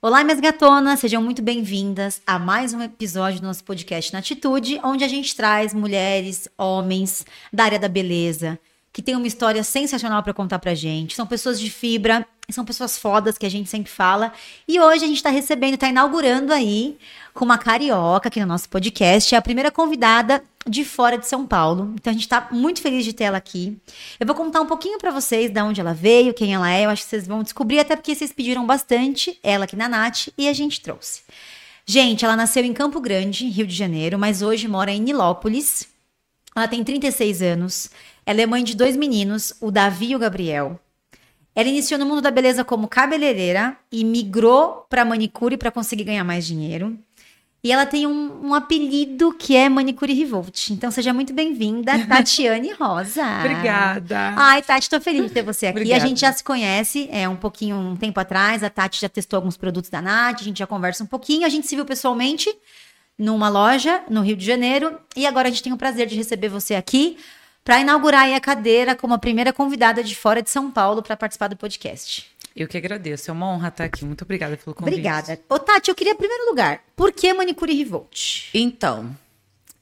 Olá, minhas gatonas, sejam muito bem-vindas a mais um episódio do nosso podcast Na Atitude, onde a gente traz mulheres, homens da área da beleza, que têm uma história sensacional para contar pra gente. São pessoas de fibra, são pessoas fodas que a gente sempre fala. E hoje a gente tá recebendo, tá inaugurando aí com uma carioca aqui no nosso podcast, é a primeira convidada de fora de São Paulo. Então a gente tá muito feliz de ter ela aqui. Eu vou contar um pouquinho para vocês de onde ela veio, quem ela é. Eu acho que vocês vão descobrir, até porque vocês pediram bastante ela aqui na Nath e a gente trouxe. Gente, ela nasceu em Campo Grande, Rio de Janeiro, mas hoje mora em Nilópolis. Ela tem 36 anos. Ela é mãe de dois meninos, o Davi e o Gabriel. Ela iniciou no mundo da beleza como cabeleireira e migrou para manicure para conseguir ganhar mais dinheiro. E ela tem um, um, apelido que é Manicure Revolt. Então seja muito bem-vinda, Tatiane Rosa. Obrigada. Ai, Tati, tô feliz de ter você aqui. Obrigada. A gente já se conhece é um pouquinho, um tempo atrás. A Tati já testou alguns produtos da Nath, a gente já conversa um pouquinho. A gente se viu pessoalmente numa loja no Rio de Janeiro. E agora a gente tem o prazer de receber você aqui para inaugurar a cadeira como a primeira convidada de fora de São Paulo para participar do podcast. Eu que agradeço, é uma honra estar aqui. Muito obrigada pelo convite. Obrigada. Ô, Tati, eu queria, em primeiro lugar, por que Manicure Revolt? Então,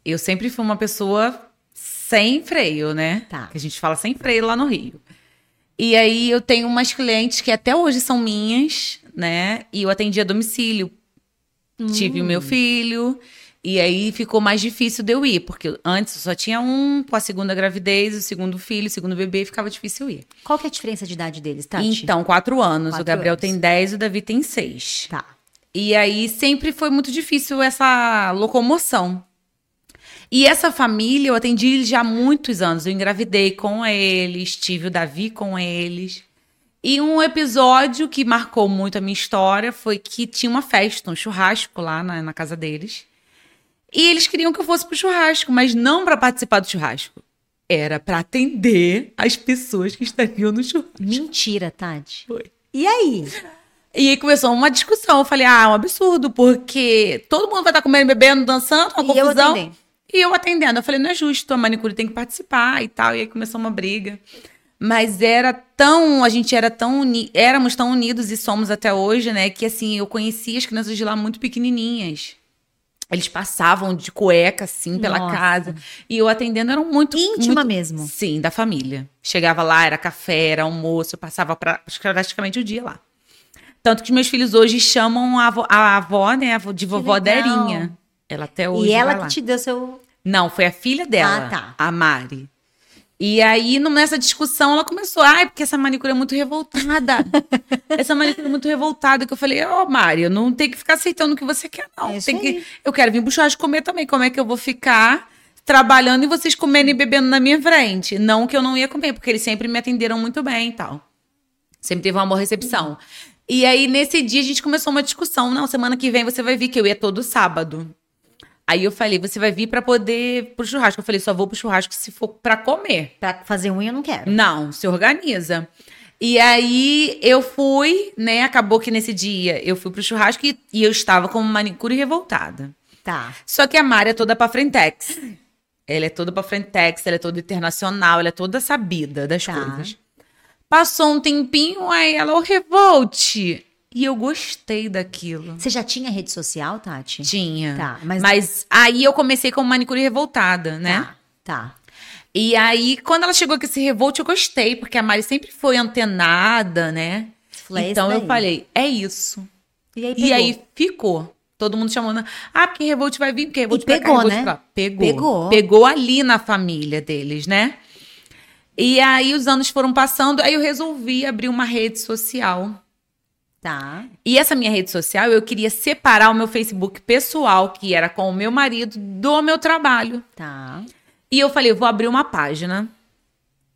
eu sempre fui uma pessoa sem freio, né? Tá. Que a gente fala sem freio lá no Rio. E aí eu tenho umas clientes que até hoje são minhas, né? E eu atendi a domicílio. Hum. Tive o meu filho. E aí ficou mais difícil de eu ir, porque antes eu só tinha um, com a segunda gravidez, o segundo filho, o segundo bebê, ficava difícil ir. Qual que é a diferença de idade deles, Tati? Então, quatro anos. Quatro o Gabriel anos. tem dez e o Davi tem seis. Tá. E aí sempre foi muito difícil essa locomoção. E essa família eu atendi já há muitos anos. Eu engravidei com eles, tive o Davi com eles. E um episódio que marcou muito a minha história foi que tinha uma festa, um churrasco lá na, na casa deles. E eles queriam que eu fosse pro churrasco, mas não para participar do churrasco. Era para atender as pessoas que estariam no churrasco. Mentira, Tati. Foi. E aí? E aí começou uma discussão. Eu falei, ah, é um absurdo, porque todo mundo vai estar comendo, bebendo, dançando, uma e confusão. Eu. E eu atendendo. Eu falei, não é justo, a manicure tem que participar e tal. E aí começou uma briga. Mas era tão, a gente era tão, uni, éramos tão unidos e somos até hoje, né? Que assim, eu conhecia as crianças de lá muito pequenininhas. Eles passavam de cueca, assim, pela Nossa. casa. E eu atendendo eram muito. Íntima muito, mesmo. Sim, da família. Chegava lá, era café, era almoço, eu passava pra, praticamente o dia lá. Tanto que os meus filhos hoje chamam a avó, a avó né, de vovó. Derinha. Ela até hoje. E ela que te deu seu. Não, foi a filha dela, Ah, tá. a Mari. E aí, nessa discussão, ela começou, ai, porque essa manicure é muito revoltada. essa manicure é muito revoltada. Que eu falei, ó, oh, Mari, eu não tenho que ficar aceitando o que você quer, não. É Tem que, eu quero vir pro churrasco comer também. Como é que eu vou ficar trabalhando e vocês comendo e bebendo na minha frente? Não que eu não ia comer, porque eles sempre me atenderam muito bem e tal. Sempre teve uma boa recepção. E aí, nesse dia, a gente começou uma discussão. Não, semana que vem você vai vir, que eu ia todo sábado. Aí eu falei, você vai vir pra poder pro churrasco. Eu falei, só vou pro churrasco se for pra comer. Pra fazer unha, eu não quero. Não, se organiza. E aí eu fui, né? Acabou que nesse dia eu fui pro churrasco e, e eu estava como manicure revoltada. Tá. Só que a Mari é toda pra frentex. Ela é toda pra frentex, ela é toda internacional, ela é toda sabida das Tá. coisas. Passou um tempinho, aí ela, o revolte. E eu gostei daquilo. Você já tinha rede social, Tati? Tinha. Tá, mas- mas... aí eu comecei como manicure revoltada, né? Tá. Tá. E aí, quando ela chegou com esse revolt, eu gostei, porque a Mari sempre foi antenada, né? Falei, então "Esse eu daí." falei, é isso. E aí, E aí ficou. Todo mundo chamando, ah, porque revolt vai vir, porque revolt E cá, pegou, revolt né? pra. Pegou. Pegou. Pegou ali na família deles, né? E aí os anos foram passando, aí eu resolvi abrir uma rede social. Tá. E essa minha rede social, eu queria separar o meu Facebook pessoal, que era com o meu marido, do meu trabalho. Tá. E eu falei, eu vou abrir uma página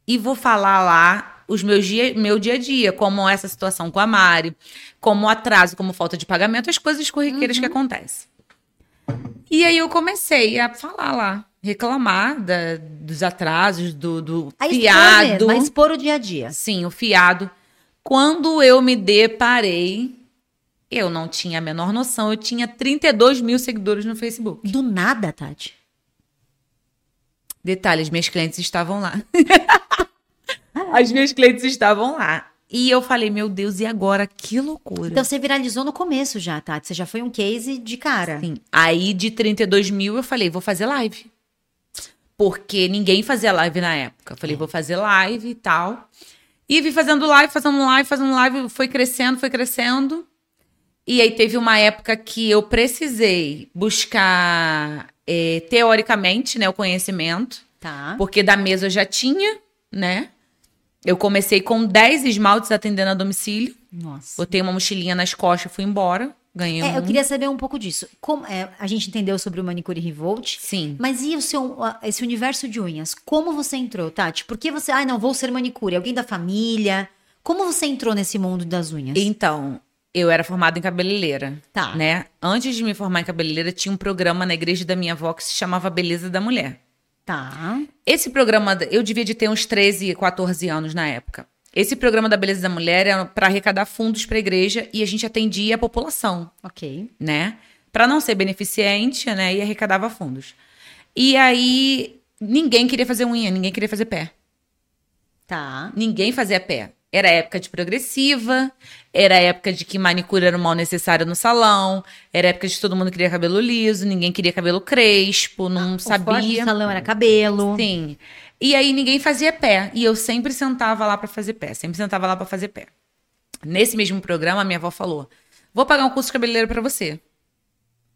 e vou falar lá os meus dia, meu dia a dia, como essa situação com a Mari, como atraso, como falta de pagamento, as coisas corriqueiras que acontecem. E aí eu comecei a falar lá, reclamar da- dos atrasos, do, do Aí expor fiado. mesmo, mas expor o dia a dia. Sim, o fiado. Quando eu me deparei, eu não tinha a menor noção, eu tinha 32 mil seguidores no Facebook. Do nada, Tati. Detalhes, minhas clientes estavam lá. As minhas clientes estavam lá. E eu falei, meu Deus, e agora? Que loucura. Então você viralizou no começo já, Tati. Você já foi um case de cara. Sim. Aí de 32 mil eu falei, vou fazer live. Porque ninguém fazia live na época. Eu falei, vou fazer live e tal. E vi fazendo live, fazendo live, fazendo live, foi crescendo, foi crescendo. E aí teve uma época que eu precisei buscar eh, teoricamente, né, o conhecimento. Tá. Porque da mesa eu já tinha, né? Eu comecei com 10 esmaltes atendendo a domicílio. Nossa. Botei uma mochilinha nas costas, fui embora. Ganhei um. É, eu queria saber um pouco disso. Como, é, a gente entendeu sobre o manicure revolt. Sim. Mas e o seu, esse universo de unhas? Como você entrou, Tati? Por que você, ai, não vou ser manicure? Alguém da família? Como você entrou nesse mundo das unhas? Então, eu era formada em cabeleireira. Tá. Né? Antes de me formar em cabeleireira, tinha um programa na igreja da minha avó que se chamava Beleza da Mulher. Tá. Esse programa, eu devia de ter uns 13, 14 anos na época. Esse programa da Beleza da Mulher era para arrecadar fundos para a igreja e a gente atendia a população. Ok. né? Para não ser beneficente, né? E arrecadava fundos. E aí ninguém queria fazer unha, ninguém queria fazer pé. Tá. Ninguém fazia pé. Era época de progressiva, era época de que manicure era um mal necessário no salão, era época de que todo mundo queria cabelo liso, ninguém queria cabelo crespo, não O do sabia. salão era cabelo. Sim. E aí ninguém fazia pé. E eu sempre sentava lá pra fazer pé. Sempre sentava lá pra fazer pé. Nesse mesmo programa, minha avó falou: Vou pagar um curso de cabeleireiro pra você.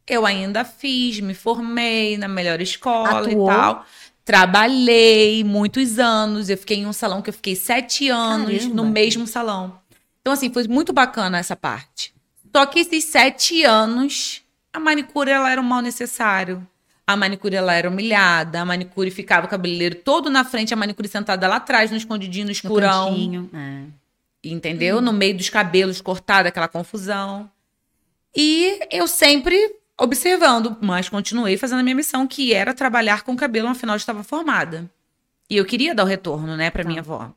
Eu ainda fiz, me formei na melhor escola Atuou. e tal. Trabalhei muitos anos. Eu fiquei em um salão que eu fiquei sete anos Caramba. no mesmo salão. Então, assim, foi muito bacana essa parte. Só que esses sete anos, a manicure ela era um mal necessário. A manicure ela era humilhada, a manicure ficava o cabeleireiro todo na frente, a manicure sentada lá atrás, no escondidinho, no No escurão. cantinho. É. Entendeu? No meio dos cabelos cortado, aquela confusão. E eu sempre observando, mas continuei fazendo a minha missão, que era trabalhar com cabelo, afinal eu estava formada. E eu queria dar o retorno, né, pra Tá. minha avó.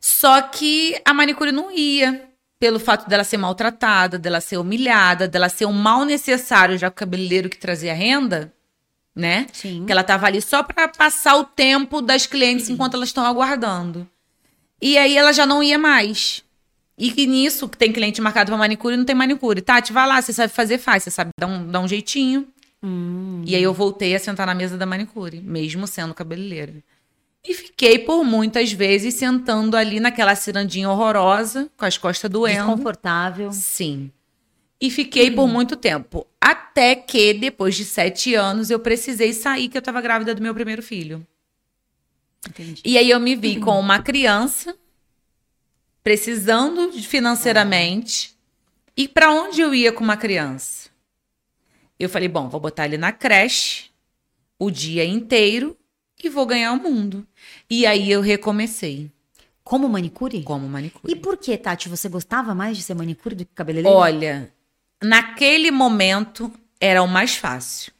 Só que a manicure não ia, pelo fato dela ser maltratada, dela ser humilhada, dela ser um mal necessário, já o cabeleireiro que trazia renda, né? Sim. Que ela tava ali só pra passar o tempo das clientes enquanto elas estão aguardando. E aí ela já não ia mais. E que nisso, que tem cliente marcado pra manicure, não tem manicure. Tati, vai lá, você sabe fazer, faz. Você sabe dar um, dar um jeitinho. Hum. E aí eu voltei a sentar na mesa da manicure, mesmo sendo cabeleireira. E fiquei por muitas vezes sentando ali naquela cirandinha horrorosa, com as costas doendo. Desconfortável. Sim. E fiquei por muito tempo. Até que, depois de sete anos, eu precisei sair, que eu tava grávida do meu primeiro filho. Entendi. E aí eu me vi com uma criança, precisando financeiramente. E pra onde eu ia com uma criança? Eu falei, bom, vou botar ele na creche o dia inteiro e vou ganhar o mundo. E aí eu recomecei Como manicure? como manicure. E por que, Tati, você gostava mais de ser manicure do que cabeleireira? Olha, naquele momento era o mais fácil.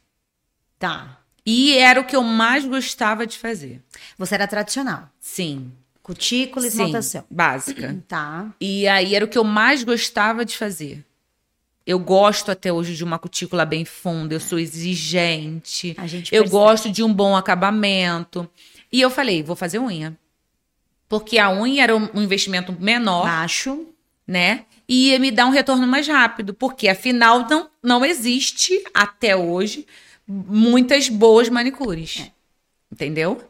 Tá. E era o que eu mais gostava de fazer. Você era tradicional. Sim. Cutícula e Sim, esmaltação. básica. Tá. E aí era o que eu mais gostava de fazer. Eu gosto até hoje de uma cutícula bem funda, eu sou exigente. A gente Eu percebe. gosto de um bom acabamento. E eu falei, vou fazer unha. Porque a unha era um investimento menor, Baixo. né? E ia me dar um retorno mais rápido. Porque afinal não, não existe, até hoje, muitas boas manicures. Entendeu?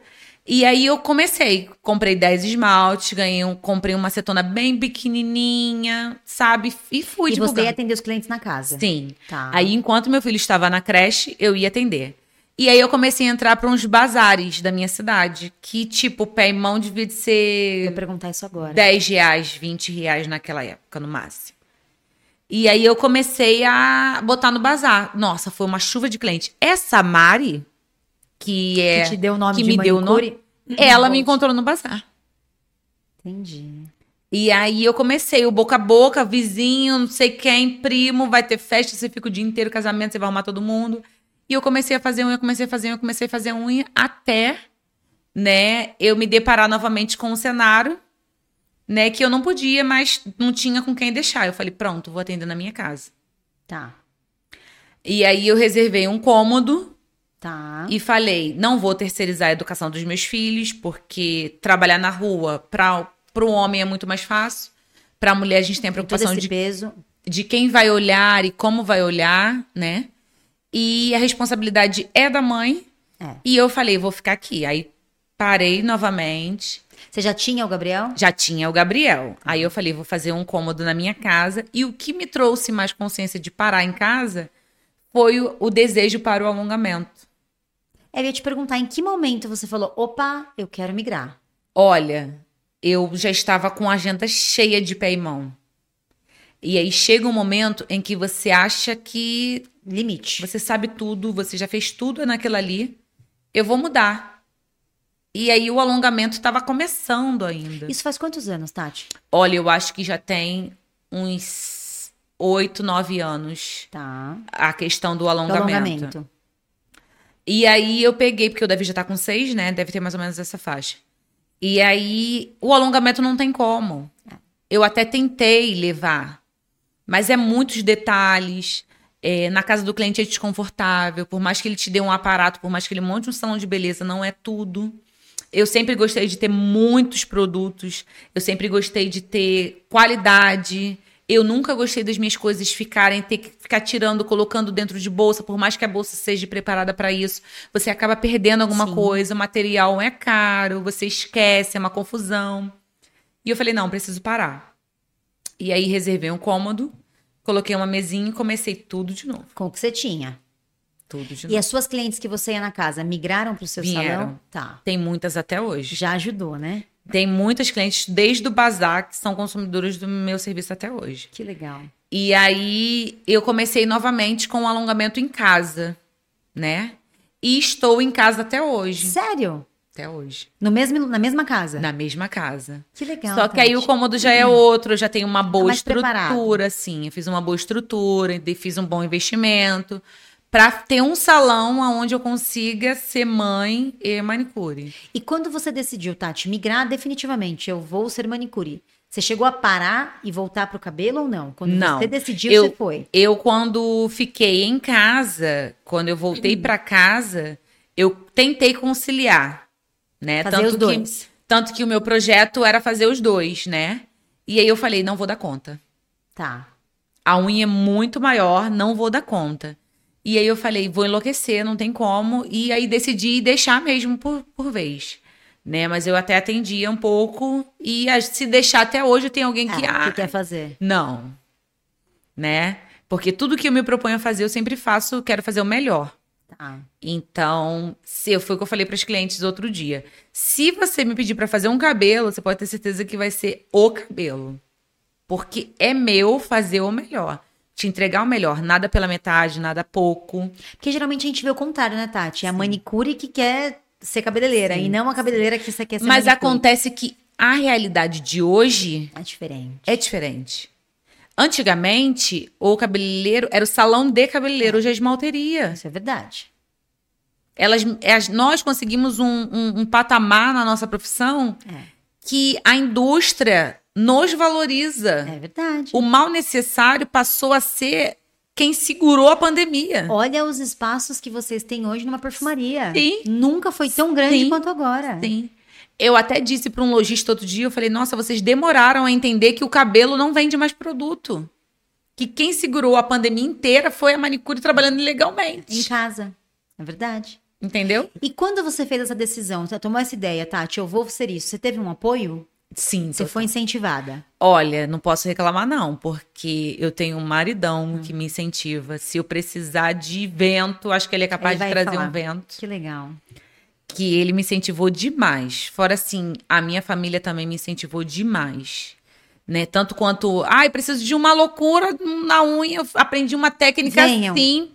E aí eu comecei, comprei 10 esmaltes, ganhei um, comprei uma acetona bem pequenininha, sabe? E fui e você divulgando. ia atender os clientes na casa. Sim. Tá. Aí enquanto meu filho estava na creche, eu ia atender. E aí eu comecei a entrar para uns bazares da minha cidade, que tipo, pé e mão devia de Eu ser ia perguntar isso agora. 10 reais, 20 reais naquela época, no máximo. E aí eu comecei a botar no bazar. Nossa, foi uma chuva de cliente. Essa Mari, que é Que te deu o nome que de me deu o nome, ela me encontrou no bazar. Entendi. E aí eu comecei o boca a boca, vizinho, não sei quem, primo, vai ter festa, você fica o dia inteiro, casamento, você vai arrumar todo mundo. E eu comecei a fazer unha, comecei a fazer unha, comecei a fazer unha, até, né, eu me deparar novamente com um cenário, né, que eu não podia, mas não tinha com quem deixar. Eu falei, pronto, vou atender na minha casa. Tá. E aí eu reservei um cômodo Tá. e falei, não vou terceirizar a educação dos meus filhos, porque trabalhar na rua para o homem é muito mais fácil. Para a mulher a gente tem a preocupação de, peso. de quem vai olhar e como vai olhar, né? E a responsabilidade é da mãe. É. E eu falei, vou ficar aqui. Aí parei novamente. Você já tinha o Gabriel? Já tinha o Gabriel. Aí eu falei, vou fazer um cômodo na minha casa. E o que me trouxe mais consciência de parar em casa foi o, o desejo para o alongamento. Eu ia te perguntar, em que momento você falou, opa, eu quero migrar? Olha, eu já estava com a agenda cheia de pé e mão. E aí chega um momento em que você acha que Limite. você sabe tudo, você já fez tudo naquilo ali. Eu vou mudar. E aí o alongamento estava começando ainda. Isso faz quantos anos, Tati? Olha, eu acho que já tem uns oito, nove anos Tá. a questão do Do alongamento. alongamento. E aí eu peguei, porque o Davi já tá com seis, né? Deve ter mais ou menos essa faixa. E aí o alongamento não tem como. Eu até tentei levar, mas é muitos detalhes. É, na casa do cliente é desconfortável, por mais que ele te dê um aparato, por mais que ele monte um salão de beleza, não é tudo. Eu sempre gostei de ter muitos produtos, eu sempre gostei de ter qualidade. Eu nunca gostei das minhas coisas ficarem, ter que ficar tirando, colocando dentro de bolsa, por mais que a bolsa seja preparada para isso. Você acaba perdendo alguma Sim. coisa, o material é caro, você esquece, é uma confusão. E eu falei, não, preciso parar. E aí reservei um cômodo, coloquei uma mesinha e comecei tudo de novo. Com o que você tinha. Tudo de E novo. as suas clientes que você ia na casa migraram pro seu Vieram. salão? Tá. Tem muitas até hoje. Já ajudou, né? Tem muitas clientes desde o bazar que são consumidoras do meu serviço até hoje. Que legal. E aí eu comecei novamente com o alongamento em casa, né? E estou em casa até hoje. Sério? Até hoje. No mesmo, na mesma casa? Na mesma casa. Que legal. Só que aí o cômodo já é outro, eu já tenho uma boa mais estrutura, assim. Eu fiz uma boa estrutura, fiz um bom investimento para ter um salão onde eu consiga ser mãe e manicure. E quando você decidiu, Tati, migrar definitivamente, eu vou ser manicure. Você chegou a parar e voltar pro cabelo ou não? Quando Não. você decidiu, Eu- você foi. Eu, quando fiquei em casa, quando eu voltei para casa, eu tentei conciliar, né? Fazer tanto os que, dois. Tanto que o meu projeto era fazer os dois, né? E aí eu falei, não vou dar conta. Tá. A unha é muito maior, não vou dar conta. E aí eu falei, vou enlouquecer, não tem como. E aí decidi deixar mesmo por, por vez. Né? Mas eu até atendia um pouco. E se deixar até hoje, tem alguém que. É, ah, que quer fazer? não. Né? Porque tudo que eu me proponho a fazer, eu sempre faço, quero fazer o melhor. Tá. Então, se foi o que eu falei para os clientes outro dia. Se você me pedir para fazer um cabelo, você pode ter certeza que vai ser o cabelo. Porque é meu fazer o melhor. Te entregar o melhor, nada pela metade, nada pouco. Porque geralmente a gente vê o contrário, né, Tati? É a manicure que quer ser cabeleireira e não a cabeleireira que você quer ser Mas manicure. acontece que a realidade de hoje É diferente. é diferente. Antigamente, o cabeleireiro era o salão de cabeleireiro, hoje é esmalteria. Isso é verdade. Elas, as- nós conseguimos um, um- um patamar na nossa profissão É. que a indústria nos valoriza. É verdade. O mal necessário passou a ser quem segurou a pandemia. Olha os espaços que vocês têm hoje numa perfumaria. Sim. Nunca foi tão grande Sim. quanto agora. Sim. Eu até disse para um lojista outro dia, eu falei, nossa, vocês demoraram a entender que o cabelo não vende mais produto. Que quem segurou a pandemia inteira foi a manicure trabalhando Em ilegalmente. casa. É verdade. Entendeu? E quando você fez essa decisão, você tomou essa ideia, Tati, eu vou ser isso, você teve um apoio? Sim. Você foi incentivada? Olha, não posso reclamar não, porque eu tenho um maridão Hum. que me incentiva. Se eu precisar de vento, acho que ele é capaz Ele de trazer falar. um vento. Que legal. Que ele me incentivou demais. Fora assim, a minha família também me incentivou demais. Né? Tanto quanto, ai, preciso de uma loucura na unha, eu aprendi uma técnica Venham. assim.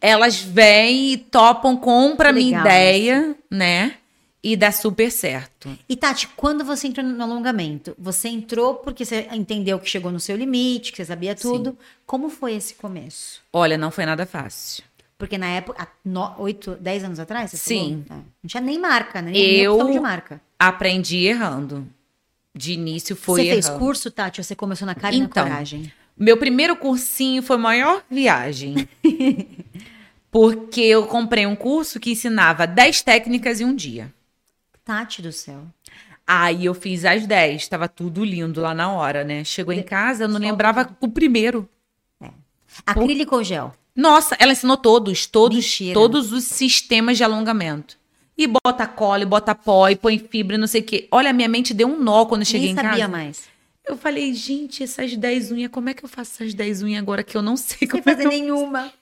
Elas vêm e topam, compram a minha ideia, né? E dá super certo. E Tati, quando você entrou no alongamento, você entrou porque você entendeu que chegou no seu limite, que você sabia tudo. Como foi esse começo? Olha, não foi nada fácil. Porque na época, há no, 8, 10 anos atrás, Sim. falou? É. Não tinha nem marca, né? Nem Eu- de marca. Aprendi errando. De início foi você fez errando. curso, Tati, ou você começou na cara e Então, na coragem? Meu primeiro cursinho foi a maior viagem. Porque eu comprei um curso que ensinava 10 técnicas em um dia. Tati do céu. Aí eu fiz às 10, tava tudo lindo lá na hora, né? Chegou em casa, eu não lembrava o primeiro. Acrílico ou gel? Nossa, ela ensinou todos, todos, Mentira. todos os sistemas de alongamento. E bota cola, e bota pó, e põe fibra, e não sei o quê. Olha, minha mente deu um nó quando eu cheguei Nem em sabia casa. mais. Eu falei, gente, essas 10 unhas, como é que eu faço essas 10 unhas agora que eu não sei Sem como é que fazer eu... nenhuma.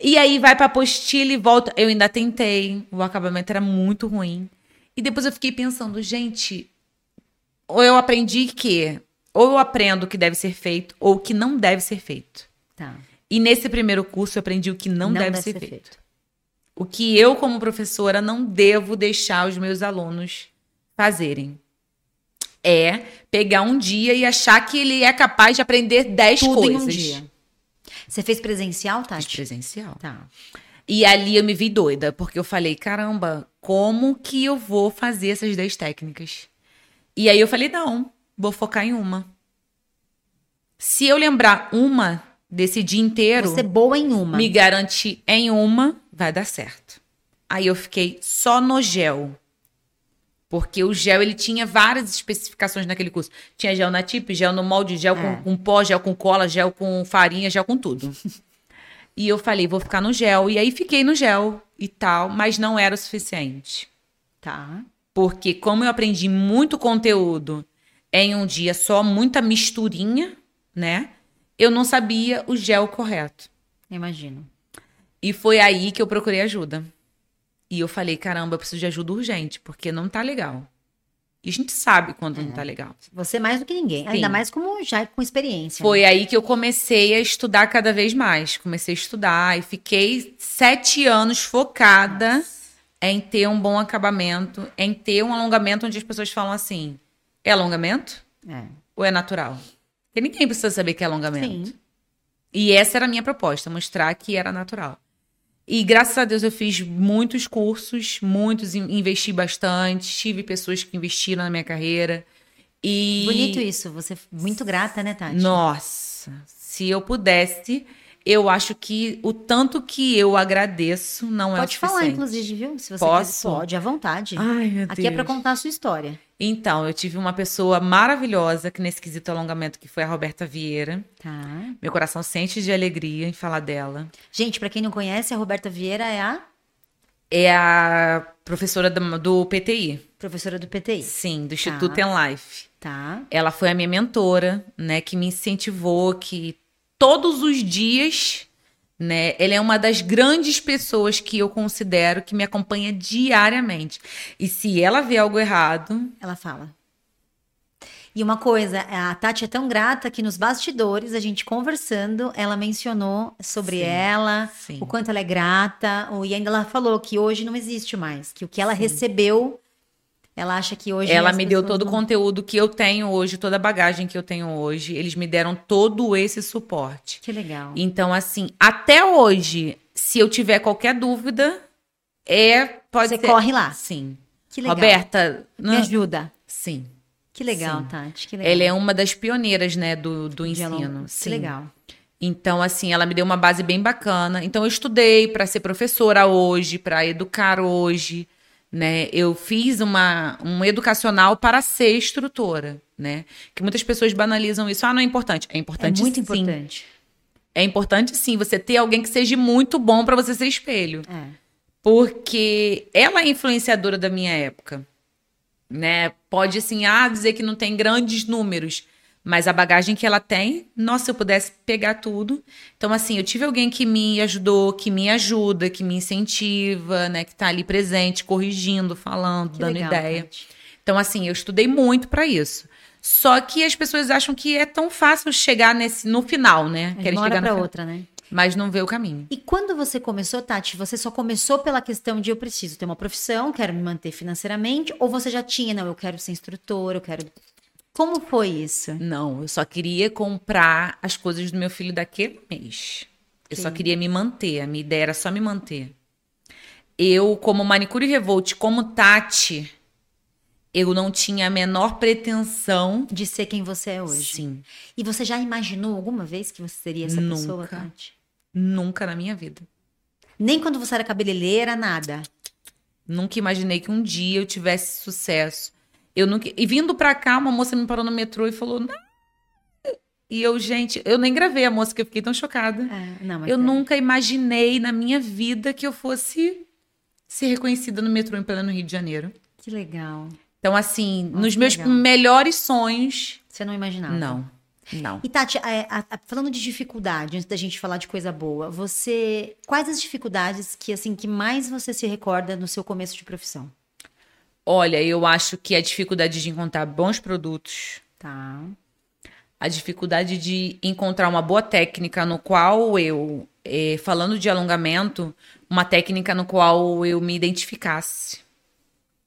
E aí vai pra apostila e volta. Eu ainda tentei, o acabamento era muito ruim. E depois eu fiquei pensando, gente, ou eu aprendi que, ou eu aprendo o que deve ser feito, ou o que não deve ser feito. Tá. E nesse primeiro curso eu aprendi o que não, deve, ser, feito. O que eu, como professora, não devo deixar os meus alunos fazerem. É pegar um dia e achar que ele é capaz de aprender 10 Tudo coisas. em um dia. Você fez presencial, Fiz Tati? presencial. Tá. E ali eu me vi doida, porque eu falei, caramba, como que eu vou fazer essas 10 técnicas? E aí eu falei, não, vou focar em uma. Se eu lembrar uma desse dia inteiro, Você é boa em uma. me garantir em uma, vai dar certo. Aí eu fiquei só no gel. Porque o gel, ele tinha várias especificações naquele curso. Tinha gel na tip, gel no molde, gel É. com, com pó, gel com cola, gel com farinha, gel com tudo. e eu falei, vou ficar no gel. E aí fiquei no gel e tal, mas não era o suficiente. Tá. Porque como eu aprendi muito conteúdo em um dia só, muita misturinha, né? Eu não sabia o gel correto. Imagino. E foi aí que eu procurei ajuda. E eu falei, caramba, eu preciso de ajuda urgente, porque não tá legal. E a gente sabe quando não tá legal. Você mais do que ninguém. Ainda mais como já com experiência. Foi aí que eu comecei a estudar cada vez mais. Comecei a estudar e fiquei sete anos focada em ter um bom acabamento, em ter um alongamento onde as pessoas falam assim: é alongamento né? ou é natural? Porque ninguém precisa saber que é alongamento. Sim. E essa era a minha proposta, mostrar que era natural. E graças a Deus eu fiz muitos cursos, muitos, in- investi bastante, tive pessoas que investiram na minha carreira. E Bonito isso. Você é muito grata, né, Tati? Nossa, se eu pudesse, eu acho que o tanto que eu agradeço não é o Pode falar, inclusive, viu? Se você Posso? quiser, pode, à vontade. Ai, meu Aqui é Deus. contar a sua história. Então, eu tive uma pessoa maravilhosa que nesse quesito alongamento, que foi a Roberta Vieira. Tá. Meu coração sente de alegria em falar dela. Gente, pra quem não conhece, a Roberta Vieira é a É a professora do, do PTI. professora do PTI. Sim, do Instituto Em Life. Tá. Ela foi a minha mentora, né, que me incentivou, que todos os dias, né, ela é uma das grandes pessoas que eu considero que me acompanha diariamente. E se ela vê algo errado, Ela fala. E uma coisa, a Tati é tão grata que nos bastidores, a gente conversando, ela mencionou sobre Sim, ela, sim. o quanto ela é grata, e ainda ela falou que hoje não existe mais, que o que ela recebeu, ela acha que hoje. ela me deu todo o não- conteúdo que eu tenho hoje, toda a bagagem que eu tenho hoje. Eles me deram todo esse suporte. Que legal. Então, assim, até hoje, se eu tiver qualquer dúvida, é pode Você ser. corre lá. Sim. Que legal. Roberta, Me não- ajuda. sim. Que legal, Sim. Tati. Que legal. Ela é uma das pioneiras, né, do, do ensino. Que Sim. legal. Então, assim, ela me deu uma base bem bacana. Então, eu estudei para ser professora hoje, para educar hoje, né? Eu fiz uma um educacional para ser instrutora, né? Que muitas pessoas banalizam isso. Ah, não é importante. É É importante muito sim. importante. É importante sim você ter alguém que seja muito bom para você ser espelho. É. Porque ela é influenciadora da minha época. Né? Pode, assim, ah, dizer que não tem grandes números. Mas a bagagem que ela tem, nossa, se eu pudesse pegar tudo. Então, assim, eu tive alguém que me ajudou, que me ajuda, que me incentiva, né? Que tá ali presente, corrigindo, falando, Que dando legal, ideia. Tati. Então, assim, eu estudei muito para isso. Só que as pessoas acham que é tão fácil chegar nesse no final, né? De Querem chegar pra final, outra, né? mas não vê o caminho. E quando você começou, Tati, você só começou pela questão de eu preciso ter uma profissão, quero me manter financeiramente, ou você já tinha, não, eu quero ser instrutor, eu quero. Como foi isso? Não, eu só queria comprar as coisas do meu filho daquele mês. Eu só Sim. queria me manter. A minha ideia era só me manter. Eu, como manicure revolt, como Tati, eu não tinha a menor pretensão. De ser quem você é hoje. Sim, E você já imaginou alguma vez que você seria essa pessoa, Nunca. Tati? nunca na minha vida. Nem quando você era cabeleireira, nada. Nunca imaginei que um dia eu tivesse sucesso. Eu nunca... E vindo pra cá, uma moça me parou no metrô e falou. "Não." E eu, gente, eu nem gravei a moça que eu fiquei tão chocada. É, não, Eu é. nunca imaginei na minha vida que eu fosse ser reconhecida no metrô em pleno Rio de Janeiro. Que legal. Então, assim, Nossa, nos meus legal. melhores sonhos. Você não imaginava? Não, não. E Tati, é, a- a- falando de dificuldade, antes da gente falar de coisa boa, você. Quais as dificuldades que, assim, que mais você se recorda no seu começo de profissão? Olha, eu acho que a dificuldade de encontrar bons produtos, Tá. a dificuldade de encontrar uma boa técnica no qual eu, eh, falando de alongamento, uma técnica no qual eu me identificasse.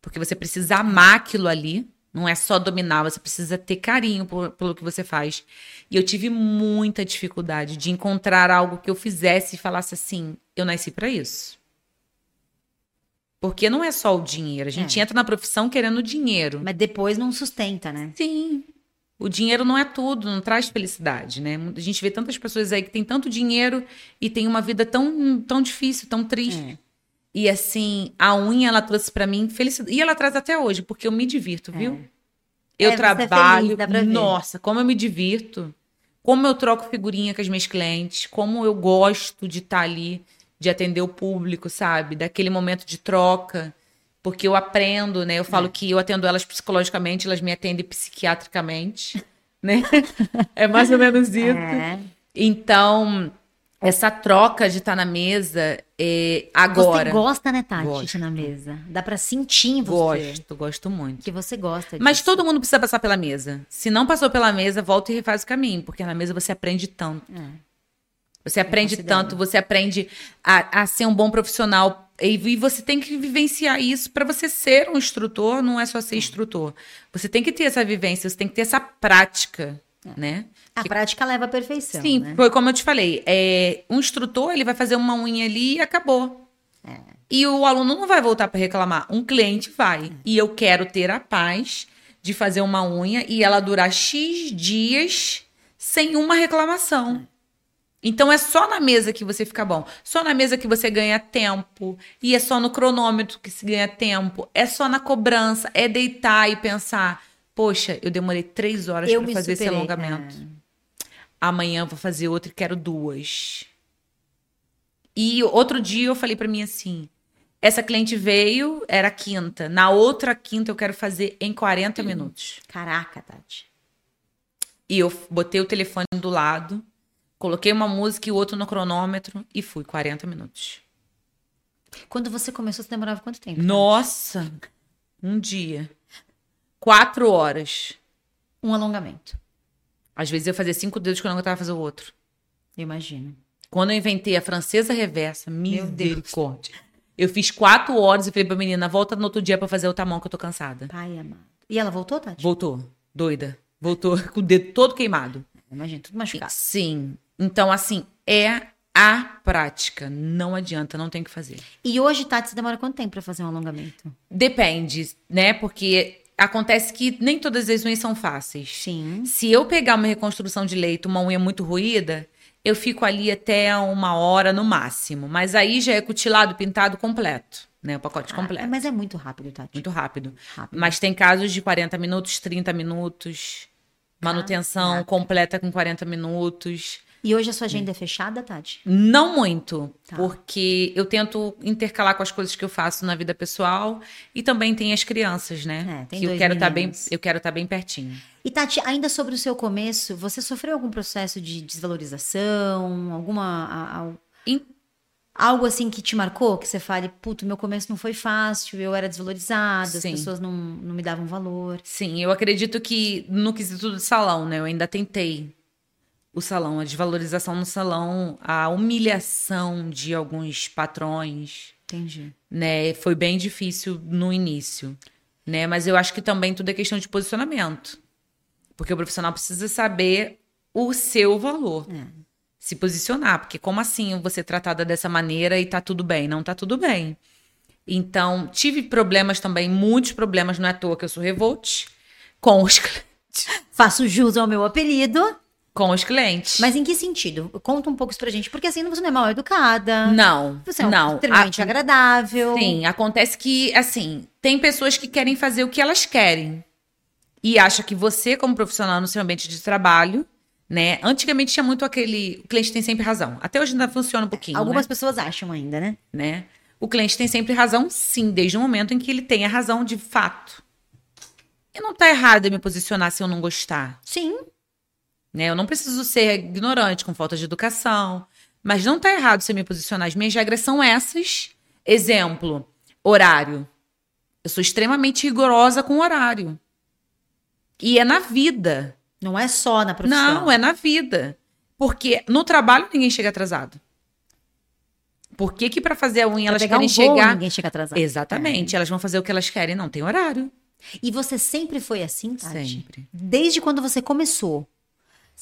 Porque você precisa amar aquilo ali, não é só dominar, você precisa ter carinho por- pelo que você faz. E eu tive muita dificuldade de encontrar algo que eu fizesse e falasse assim: eu nasci pra isso. Porque não é só o dinheiro, a gente É. entra na profissão querendo dinheiro. Mas depois não sustenta, né? Sim. O dinheiro não é tudo, não traz felicidade, né? A gente vê tantas pessoas aí que têm tanto dinheiro e tem uma vida tão, tão difícil, tão triste. É. E assim, a unha ela trouxe pra mim felicidade. E ela traz até hoje, porque eu me divirto, viu? Eu É, é feliz, trabalho. ver. nossa, como eu me divirto. Como eu troco figurinha com as minhas clientes. Como eu gosto de estar ali, de atender o público, sabe? Daquele momento de troca. Porque eu aprendo, né? Eu falo É. que eu atendo elas psicologicamente, elas me atendem psiquiatricamente, né? é mais ou menos isso. É. Então, essa troca de estar na mesa é, agora. Você gosta, né, Tati, Gosto. de ir na mesa? Dá pra sentir em você Gosto, gosto muito. que você gosta disso. Mas todo mundo precisa passar pela mesa. Se não passou pela mesa, volta e refaz o caminho, porque na mesa você aprende tanto. É. Você aprende tanto, você aprende a, a ser um bom profissional. E, você tem que vivenciar isso para você ser um instrutor, não é só ser instrutor. Você tem que ter essa vivência, você tem que ter essa prática, né? A prática leva à perfeição, Sim, né? foi como eu te falei. É, um instrutor, ele vai fazer uma unha ali e acabou. É. E o aluno não vai voltar para reclamar. Um cliente vai. E eu quero ter a paz de fazer uma unha e ela durar X dias sem uma reclamação. Então é só na mesa que você fica bom. Só na mesa que você ganha tempo. E é só no cronômetro que se ganha tempo. É só na cobrança. É deitar e pensar: poxa, eu demorei três horas para fazer esse superei, alongamento. é. Amanhã vou fazer outra e quero duas. E outro dia eu falei pra mim assim: essa cliente veio, era quinta. Na outra quinta eu quero fazer em 40 minutos. Caraca, Tati. E eu botei o telefone do lado, coloquei uma música e o outro no cronômetro e fui 40 minutos. Quando você começou, você demorava quanto tempo? Nossa! Um dia. Quatro horas. Um alongamento. Às vezes eu fazia cinco dedos quando eu aguentava fazer o outro. Eu imagino. Quando eu inventei a francesa reversa, misericórdia. Eu fiz quatro horas e falei pra menina, volta no outro dia pra fazer outra mão que eu tô cansada. Pai amado. E ela voltou, Tati? Voltou, doida. Voltou com o dedo todo queimado. Imagina, tudo machucado. Sim. Então, assim, é a prática. Não adianta, não tem o que fazer. E hoje, Tati, você demora quanto tempo pra fazer um alongamento? Depende, né? Porque acontece que nem todas as unhas são fáceis. Sim. Se eu pegar uma reconstrução de leito, uma unha muito ruída, eu fico ali até uma hora no máximo. Mas aí já é cutilado, pintado completo, né? O pacote completo. Ah, mas é muito rápido, Tati. Muito rápido. Rápido. Mas tem casos de 40 minutos, 30 minutos. Manutenção Caraca. completa com 40 minutos. E hoje a sua agenda é fechada, Tati? Não muito, Tá. porque eu tento intercalar com as coisas que eu faço na vida pessoal e também tem as crianças, né? É, tem que eu quero estar bem, meninos. eu quero estar bem pertinho. E Tati, ainda sobre o seu começo, você sofreu algum processo de desvalorização? Alguma. a- a- Em- Algo assim que te marcou? Que você fale, puto, meu começo não foi fácil, eu era desvalorizada, as pessoas não, não me davam valor. Sim, eu acredito que no quesito do salão, né? Eu ainda tentei o salão, a desvalorização no salão, a humilhação de alguns patrões, Entendi. né? Foi bem difícil no início, né? Mas eu acho que também tudo é questão de posicionamento. Porque o profissional precisa saber o seu valor. É. Se posicionar, porque como assim você tratada dessa maneira e tá tudo bem? Não tá tudo bem. Então, tive problemas também, muitos problemas, não é à toa que eu sou revolte, com os, cli- Faço jus ao meu apelido, com os clientes. mas em que sentido? Conta um pouco isso pra gente, porque assim você não é mal educada, não, você é um não. extremamente A- agradável. Sim, acontece que, assim, tem pessoas que querem fazer o que elas querem. e acha que você, como profissional no seu ambiente de trabalho, né? Antigamente tinha muito aquele. O cliente tem sempre razão. Até hoje ainda funciona um pouquinho. Algumas né? pessoas acham ainda, né? né? O cliente tem sempre razão, sim, desde o momento em que ele tem a razão de fato. E não tá errado eu me posicionar se eu não gostar. Sim. Né? Eu não preciso ser ignorante, com falta de educação. Mas não tá errado eu me posicionar. As minhas regras são essas. Exemplo, horário. Eu sou extremamente rigorosa com horário. E é na vida. Não é só na profissão. Não, é na vida. Porque no trabalho ninguém chega atrasado. Por que que pra fazer a unha Pra elas querem um voo, chegar... ninguém chega atrasado. Exatamente. Elas vão fazer o que elas querem. Não tem horário. E você sempre foi assim, Tati? Sempre. Desde quando você começou.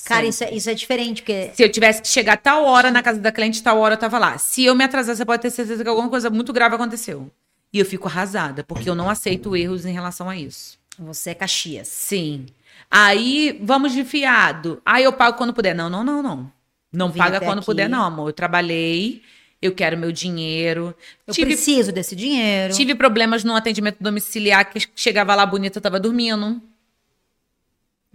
Cara, isso é, isso é diferente, porque Se eu tivesse que chegar tal hora na casa da cliente, tal hora eu tava lá. Se eu me atrasar, você pode ter certeza que alguma coisa muito grave aconteceu. E eu fico arrasada, porque eu não aceito erros em relação a isso. você é Caxias. Sim. Aí, vamos de fiado. Aí eu pago quando puder. Não, não, não, não. Não Vim paga quando aqui. puder, não, amor. Eu trabalhei, eu quero meu dinheiro. Eu tive, preciso desse dinheiro. tive problemas no atendimento domiciliar, que chegava lá bonita, tava dormindo.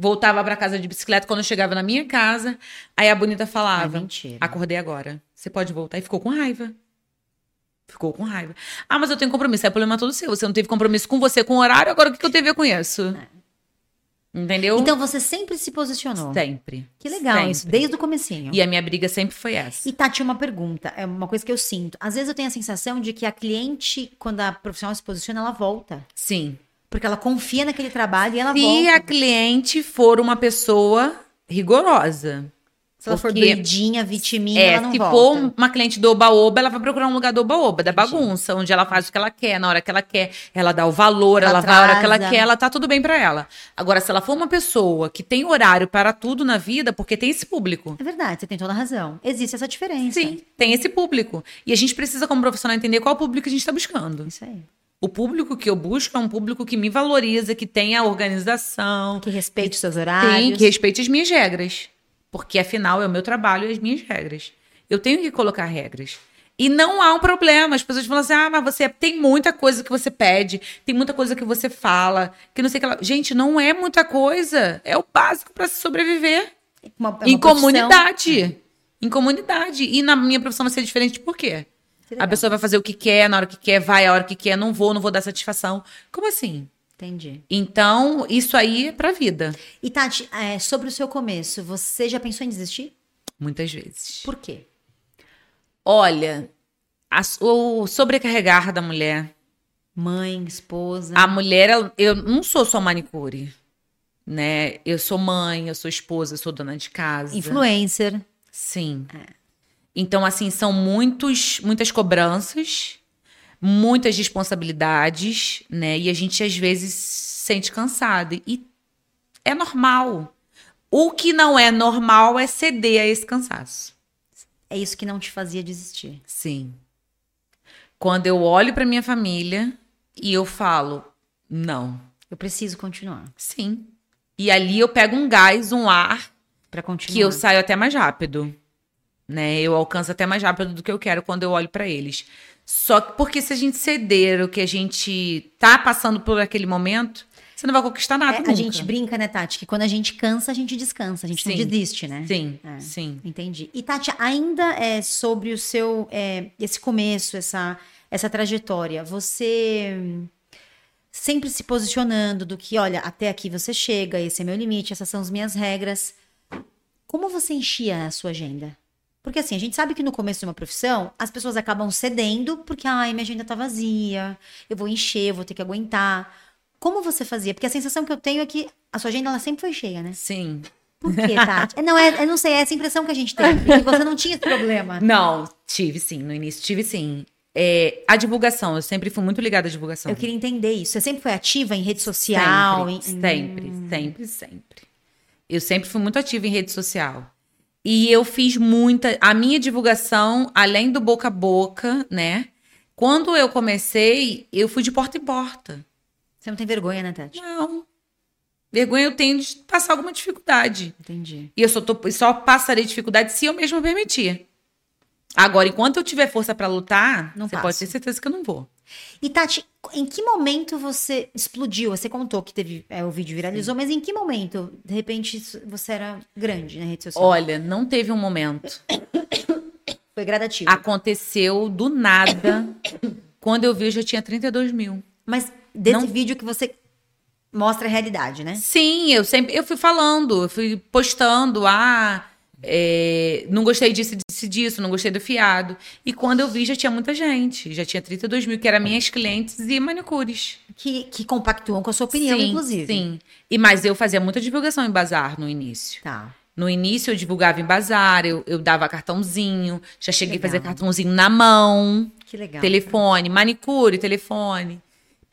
Voltava pra casa de bicicleta quando eu chegava na minha casa. Aí a bonita falava: É mentira. Acordei agora. Você pode voltar. E ficou com raiva. Ficou com raiva. Ah, mas eu tenho compromisso. É problema todo seu. Você não teve compromisso com você, com o horário. Agora o que que eu ver com isso? Entendeu? Então você sempre se posicionou. sempre. Que legal Sempre. isso, desde o comecinho. E a minha briga sempre foi essa. E Tati, uma pergunta, é uma coisa que eu sinto. Às vezes eu tenho a sensação de que a cliente, quando a profissional se posiciona, ela volta. Sim. Porque ela confia naquele trabalho e ela Se volta. a cliente for uma pessoa rigorosa. Se ela for doidinha, vitiminha, É, ela não se volta. for uma cliente do oba-oba, ela vai procurar um lugar do oba-oba, da bagunça, onde ela faz o que ela quer, na hora que ela quer, ela dá o valor, Ela ela, vai a hora que ela quer, ela tá tudo bem pra ela. Agora, se ela for uma pessoa que tem horário para tudo na vida, porque tem esse público. É verdade, você tem toda a razão. Existe essa diferença. Sim, tem esse público. E a gente precisa, como profissional, entender qual público a gente está buscando. Isso aí. O público que eu busco é um público que me valoriza, que tem a organização, Que respeite os seus horários. Sim, que respeite as minhas regras. Porque afinal é o meu trabalho e as minhas regras. Eu tenho que colocar regras. E não há um problema. As pessoas falam assim: ah, mas você tem muita coisa que você pede, tem muita coisa que você fala, que não sei o que lá. Gente, não é muita coisa. É o básico para se sobreviver. Uma- é uma em profissão. comunidade. Em comunidade. E na minha profissão vai ser diferente por quê? A pessoa vai fazer o que quer, na hora que quer, vai a hora que quer, não vou, não vou dar satisfação. Como assim? Entendi. Então, isso aí é pra vida. E Tati, é, sobre o seu começo, você já pensou em desistir? Muitas vezes. Por quê? Olha, a- o sobrecarregar da mulher. Mãe, esposa. A mulher, ela- eu não sou só manicure, né? Eu sou mãe, eu sou esposa, eu sou dona de casa. Influencer. Sim. Então, assim, são muitos, muitas cobranças, muitas responsabilidades, né? E a gente às vezes se sente cansado. E é normal. O que não é normal é ceder a esse cansaço. É isso que não te fazia desistir. Sim. Quando eu olho para minha família e eu falo, não. Eu preciso continuar. Sim. E ali eu pego um gás, um ar, Pra continuar. que eu saio até mais rápido. Né? Eu alcanço até mais rápido do que eu quero quando eu olho para eles. Só que porque se a gente ceder o que a gente tá passando por aquele momento, você não vai conquistar nada É, nunca. a gente brinca, né, Tati? Que quando a gente cansa, a gente descansa. A gente não Sim. desiste, né? Sim, É. sim. Entendi. E Tati, ainda é sobre o seu é, esse começo, essa essa trajetória. Você sempre se posicionando do que, olha, até aqui você chega, esse é meu limite, essas são as minhas regras. Como você enchia a sua agenda? Porque assim, a gente sabe que no começo de uma profissão, as pessoas acabam cedendo porque, ai, minha agenda tá vazia, eu vou encher, eu vou ter que aguentar. Como você fazia? Porque a sensação que eu tenho é que a sua agenda ela sempre foi cheia, né? Sim. Por quê, Tati? É, Não, é, eu não sei, é essa impressão que a gente tem. Porque você não tinha esse problema. Não, tive sim, no início tive sim. É, a divulgação, eu sempre fui muito ligada à divulgação. Eu queria entender isso. Você sempre foi ativa em rede social? Sempre, em- sempre, sempre, sempre. Eu sempre fui muito ativa em rede social. E eu fiz muita. A minha divulgação, além do boca a boca, né? Quando eu comecei, eu fui de porta em porta. Você não tem vergonha, né, Tati? Não. Vergonha eu tenho de passar alguma dificuldade. Entendi. E eu só, tô- só passarei dificuldade se eu mesma permitir. Agora, enquanto eu tiver força pra lutar, Não você passo. pode ter certeza que eu não vou. E Tati, em que momento você explodiu? Você contou que teve é, o vídeo viralizou, mas em que momento, de repente, você era grande na rede social? Olha, não teve um momento. Foi gradativo. Aconteceu do nada. Quando eu vi, eu já tinha 32 mil. Mas desse Não- vídeo que você mostra a realidade, né? Sim, eu sempre eu fui falando, eu fui postando, ah, é, não gostei disso, disso, disso, não gostei do fiado. E quando eu vi, já tinha muita gente. Já tinha 32 mil, que eram minhas clientes e manicures. Que, que compactuam com a sua opinião, sim, inclusive. Sim. E, mas eu fazia muita divulgação em bazar no início. Tá. No início eu divulgava em bazar, eu, eu dava cartãozinho, já cheguei a fazer cartãozinho na mão. Que legal. Telefone, manicure, telefone.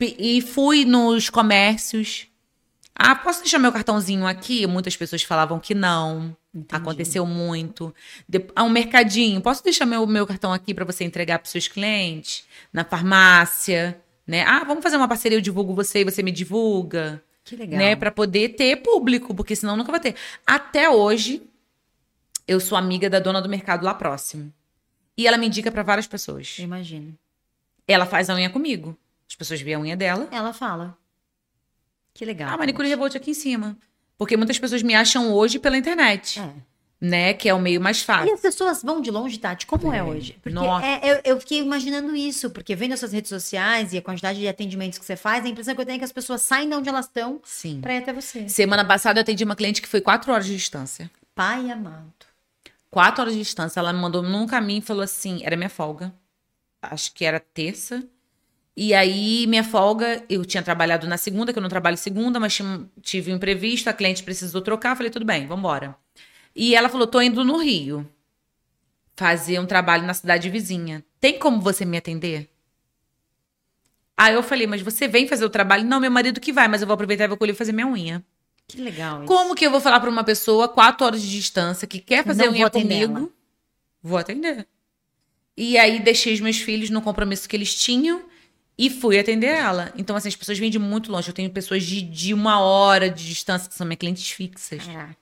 E fui nos comércios. Ah, posso deixar meu cartãozinho aqui? Muitas pessoas falavam que não. Entendi. Aconteceu muito. De... Ah, um mercadinho. Posso deixar meu, meu cartão aqui para você entregar para seus clientes? Na farmácia, né? Ah, vamos fazer uma parceria, eu divulgo você e você me divulga, Que legal. né? Para poder ter público, porque senão nunca vai ter. Até hoje, eu sou amiga da dona do mercado lá próximo. E ela me indica para várias pessoas. Eu imagino. Ela faz a unha comigo. As pessoas veem a unha dela. Ela fala. Que legal. Ah, manicure Tati. revolt aqui em cima. Porque muitas pessoas me acham hoje pela internet, É. né? Que é o meio mais E fácil. as pessoas vão de longe, Tati? Como é, É. hoje? Porque Nossa. é, eu, eu fiquei imaginando isso, porque vendo as suas redes sociais e a quantidade de atendimentos que você faz, a impressão que eu tenho é que as pessoas saem de onde elas estão pra ir até você. Semana passada eu atendi uma cliente que foi quatro horas de distância. Pai amado. Quatro horas de distância. Ela me mandou num caminho e falou assim: era minha folga. Acho que era terça. E aí, minha folga, eu tinha trabalhado na segunda, que eu não trabalho segunda, mas tive um imprevisto, a cliente precisou trocar. Falei, tudo bem, vambora. E ela falou: tô indo no Rio fazer um trabalho na cidade vizinha. Tem como você me atender? Aí eu falei, mas você vem fazer o trabalho? Não, meu marido que vai, mas eu vou aproveitar e vou colher fazer minha unha. Que legal isso. Como que eu vou falar pra uma pessoa quatro horas de distância que quer fazer Não unha vou comigo? ela. Vou atender. E aí deixei os meus filhos no compromisso que eles tinham e fui atender ela. Então, assim, as pessoas vêm de muito longe. Eu tenho pessoas de, de uma hora de distância, que são minhas clientes fixas, Caraca,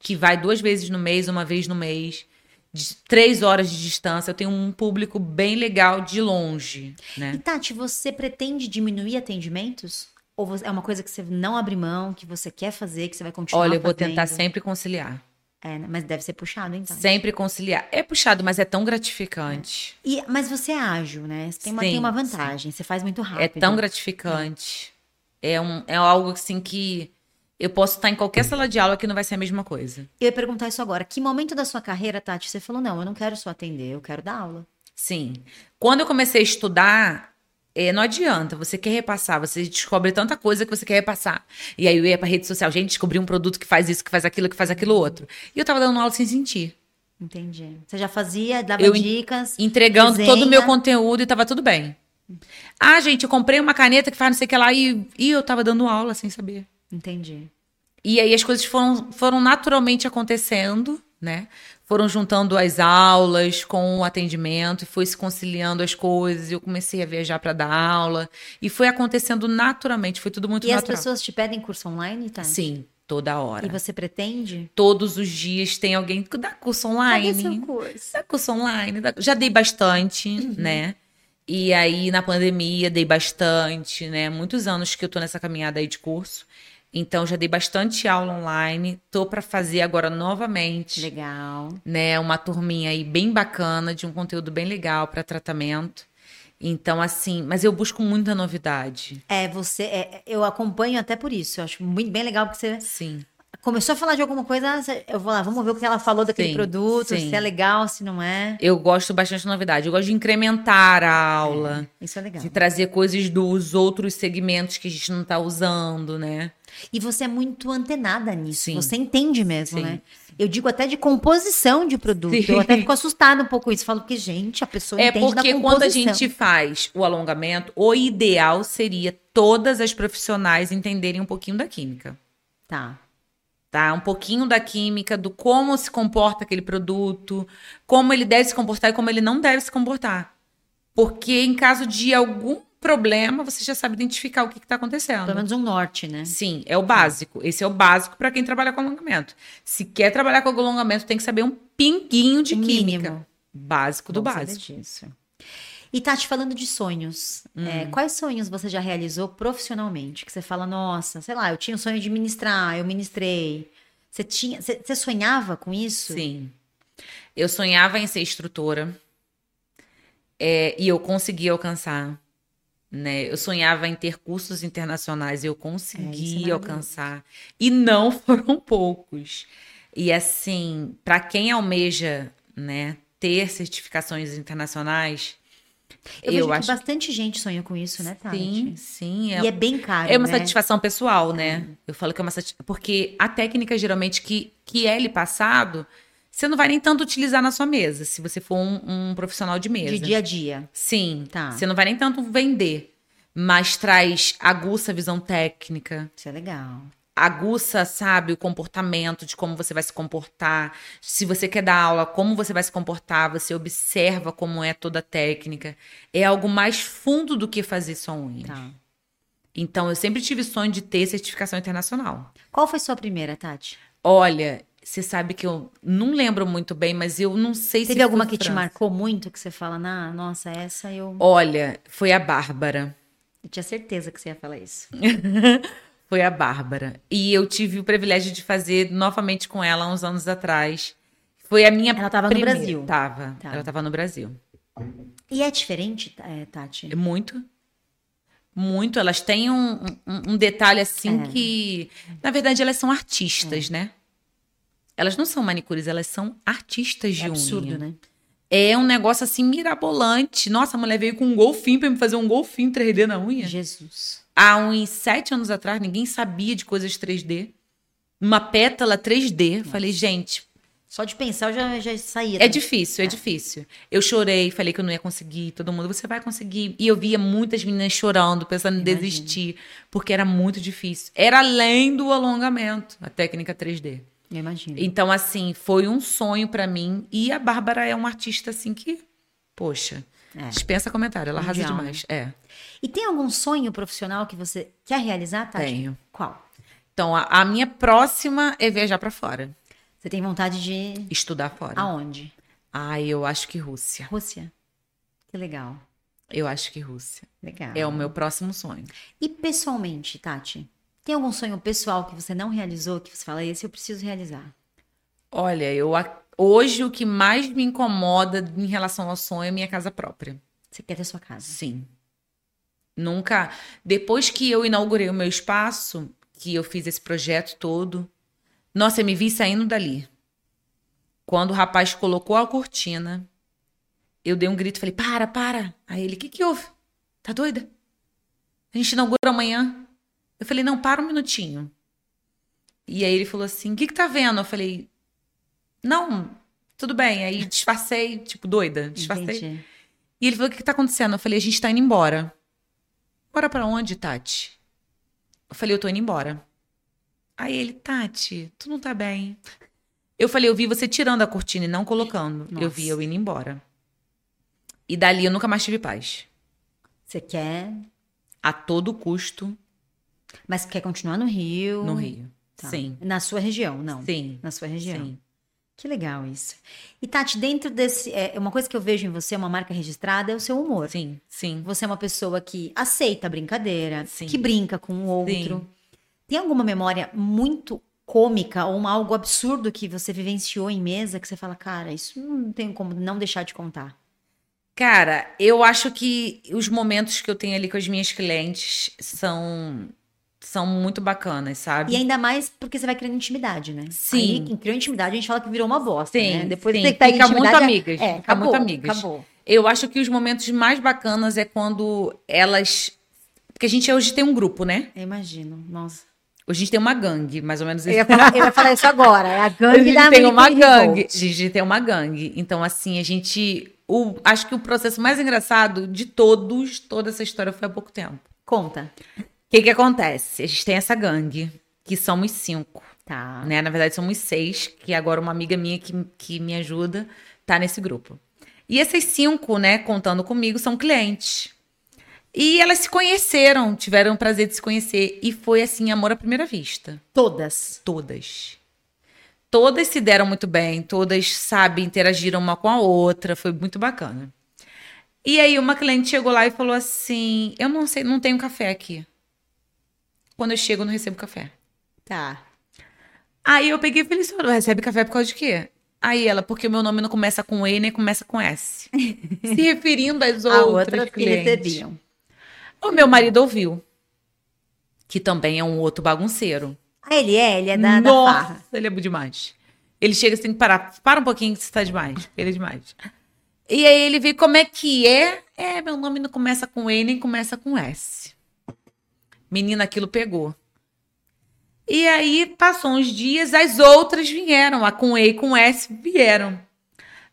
que vai duas vezes no mês, uma vez no mês, de três horas de distância. Eu tenho um público bem legal de longe, E né? Tati, você pretende diminuir atendimentos? Ou é uma coisa que você não abre mão, que você quer fazer, que você vai continuar Olha, eu vou fazendo? tentar sempre conciliar. É, mas deve ser puxado, então. Sempre conciliar. É puxado, mas é tão gratificante. E, mas você é ágil, né? Você tem uma, tem Sim, uma vantagem, você faz muito rápido. É tão gratificante. É, um, é algo assim que eu posso estar em qualquer sala de aula que não vai ser a mesma coisa. Eu ia perguntar isso agora. Que momento da sua carreira, Tati, você falou, não, eu não quero só atender, eu quero dar aula. Sim. Quando eu comecei a estudar, é, não adianta, você quer repassar, você descobre tanta coisa que você quer repassar. E aí eu ia pra rede social, gente, descobri um produto que faz isso, que faz aquilo, que faz aquilo outro. E eu tava dando aula sem sentir. Entendi. Você já fazia, dava Eu dicas. Entregando desenha. todo o meu conteúdo e tava tudo bem. Ah, gente, eu comprei uma caneta que faz não sei o que lá e, e eu tava dando aula sem saber. Entendi. E aí as coisas foram, foram naturalmente acontecendo, né? Foram juntando as aulas com o atendimento e foi se conciliando as coisas. E eu comecei a viajar para dar aula e foi acontecendo naturalmente, foi tudo muito E as natural. pessoas te pedem curso online, Tati? Sim, toda hora. E você pretende? Todos os dias tem alguém que dá curso online. Cadê seu curso? Dá curso online. dá- Já dei bastante, Uhum. né? E aí, na pandemia, dei bastante, né? Muitos anos que eu tô nessa caminhada aí de curso. Então, já dei bastante aula online. Tô para fazer agora novamente, Legal. né? Uma turminha aí bem bacana, de um conteúdo bem legal para tratamento. Então, assim, mas eu busco muita novidade. É, você. é, eu acompanho até por isso. Eu acho muito bem legal porque você Sim. começou a falar de alguma coisa. Eu vou lá, vamos ver o que ela falou daquele Sim, produto, sim. se é legal, se não é. Eu gosto bastante de novidade. Eu gosto de incrementar a aula. Isso é legal. De trazer coisas dos outros segmentos que a gente não tá usando, né? E você é muito antenada nisso. Sim. Você entende mesmo, Sim. né? Eu digo até de composição de produto. Sim. Eu até fico assustada um pouco com isso. Falo que, gente, a pessoa É entende da porque composição. quando a gente faz o alongamento, o ideal seria todas as profissionais entenderem um pouquinho da química. Tá. Tá? Um pouquinho da química, do como se comporta aquele produto, como ele deve se comportar e como ele não deve se comportar. Porque em caso de algum problema, você já sabe identificar o que está acontecendo. Pelo menos um norte, né? Sim, é o básico. Esse é o básico para quem trabalha com alongamento. Se quer trabalhar com alongamento, tem que saber um pinguinho de O química. mínimo. Básico do Bom saber básico. disso. E Tati, falando de sonhos, Hum. é, quais sonhos você já realizou profissionalmente? Que você fala, nossa, sei lá, eu tinha o sonho de ministrar, eu ministrei. Você tinha, você, você sonhava com isso? Sim. Eu sonhava em ser instrutora. é, e eu consegui alcançar. Né? Eu sonhava em ter cursos internacionais e eu É, isso é consegui maravilhoso. alcançar. E não foram poucos. E assim, para quem almeja, né, ter certificações internacionais, Eu, eu, vejo que acho bastante gente sonha com isso, né, Tati? sim, sim, é, E é bem caro, é uma né? satisfação pessoal, né? Eu falo que é uma satisfação. Porque a técnica, geralmente, que, que é lhe passado, você não vai nem tanto utilizar na sua mesa, se você for um, um profissional de mesa. De dia a dia. Sim. Tá. Você não vai nem tanto vender, mas traz, aguça a visão técnica, Isso é legal. aguça, sabe, o comportamento de como você vai se comportar. Se você quer dar aula, como você vai se comportar, você observa como é toda a técnica. É algo mais fundo do que fazer só unha. Tá. Então, eu sempre tive sonho de ter certificação internacional. Qual foi sua primeira, Tati? Olha, você sabe que eu não lembro muito bem, mas eu não sei se. Teve alguma que te França. marcou muito, que você fala, nah, nossa, essa eu... Olha, foi a Bárbara. eu tinha certeza que você ia falar isso. Foi a Bárbara. E eu tive o privilégio de fazer novamente com ela há uns anos atrás. Foi a minha. Ela tava no Brasil. Tava. Tá. Ela tava no Brasil. E é diferente, é, Tati? É Muito. Muito. Elas têm um, um, um detalhe assim É. que. Na verdade, elas são artistas, né? Elas não são manicures, elas são artistas de É absurdo, unha. né? É um negócio assim mirabolante. Nossa, a mulher veio com um golfinho pra me fazer um golfinho 3D na unha. Jesus. Há uns sete anos atrás, ninguém sabia de coisas 3D. Uma pétala 3D. Falei, gente, Só de pensar eu já, já saía. é difícil, é difícil. Eu chorei, falei que eu não ia conseguir. Todo mundo, você vai conseguir. E eu via muitas meninas chorando, pensando em Imagino. desistir, porque era muito difícil. Era além do alongamento, a técnica 3D. Eu imagino. Então, assim, foi um sonho pra mim. E a Bárbara é uma artista, assim, que, poxa, É. dispensa comentário. Ela arrasa Mundial, demais. É. E tem algum sonho profissional que você quer realizar, Tati? Tenho. Qual? Então, a, a minha próxima é viajar pra fora. Você tem vontade de... Estudar fora. Aonde? Ah, eu acho que Rússia. Rússia. Que legal. Eu acho que Rússia. Legal. É o meu próximo sonho. E pessoalmente, Tati? Tem algum sonho pessoal que você não realizou, que você fala, esse eu preciso realizar? Olha, eu hoje o que mais me incomoda em relação ao sonho é minha casa própria. Você quer ter sua casa? Sim. Nunca. Depois que eu inaugurei o meu espaço, que eu fiz esse projeto todo, nossa, eu me vi saindo dali. Quando o rapaz colocou a cortina, eu dei um grito e falei: para, para. Aí ele: o que, que houve? Tá doida? A gente inaugura amanhã. Eu falei: não, para um minutinho. E aí ele falou assim: o que, que tá vendo? Eu falei: não, tudo bem. Aí disfarcei, tipo, doida. Disfarcei. Entendi. E ele falou: o que, que tá acontecendo? Eu falei: a gente tá indo embora. Bora pra onde, Tati? Eu falei: eu tô indo embora. Aí ele: Tati, tu não tá bem. Eu falei: eu vi você tirando a cortina e não colocando. Eu Nossa. vi eu indo embora. E dali eu nunca mais tive paz. Você quer, A todo custo mas quer continuar no Rio? no Rio. Tá. Sim. Na sua região, não? Sim. Na sua região. Sim. Que legal isso. E Tati, dentro desse. É, uma coisa que eu vejo em você, uma marca registrada, é o seu humor. Sim. Sim. Você é uma pessoa que aceita a brincadeira, Sim. que brinca com o outro. Sim. Tem alguma memória muito cômica ou algo absurdo que você vivenciou em mesa que você fala, cara, isso não tem como não deixar de contar? Cara, eu acho que os momentos que eu tenho ali com as minhas clientes são são muito bacanas, sabe? E ainda mais porque você vai criando intimidade, né? Sim. Aí, quem criou intimidade, a gente fala que virou uma bosta, Sim, né? Depois sim. você pega Fica muito intimidade, amigas, É, fica acabou, muito amigas. Acabou. Eu acho que os momentos mais bacanas é quando elas. Porque a gente hoje tem um grupo, né? Eu imagino, nossa. Hoje a gente tem uma gangue, mais ou menos Eu isso. ia falar, eu ia falar isso agora, é a A gangue gente da tem uma gangue. A gente tem uma gangue. Então, assim, a gente. O, acho que o processo mais engraçado de todos, toda essa história foi há pouco tempo. Conta. O que, que acontece? A gente tem essa gangue, que somos cinco. Tá. né? Na verdade, somos seis, que agora uma amiga minha que, que me ajuda tá nesse grupo. E essas cinco, né, contando comigo, são clientes. E elas se conheceram, tiveram o prazer de se conhecer. E foi assim, amor à primeira vista. Todas. Todas. Todas se deram muito bem, todas, sabe, interagiram uma com a outra, foi muito bacana. E aí uma cliente chegou lá e falou assim: Eu não sei, não tenho café aqui. Quando eu chego, eu não recebo café. Tá. Aí eu peguei e falei: Você recebe café por causa de quê? Aí ela, porque o meu nome não começa com E nem começa com S. Se referindo às outras outra que clientes. recebiam. O meu marido ouviu. Que também é um outro bagunceiro. Ah, ele é? Ele é da, da Nossa, farra. ele é demais. Ele chega assim, parar, para um pouquinho que você tá demais. Ele é demais. E aí ele vê como é que é. É, meu nome não começa com E nem começa com S. Menina, aquilo pegou. E aí passou uns dias, as outras vieram, a com E e com S vieram.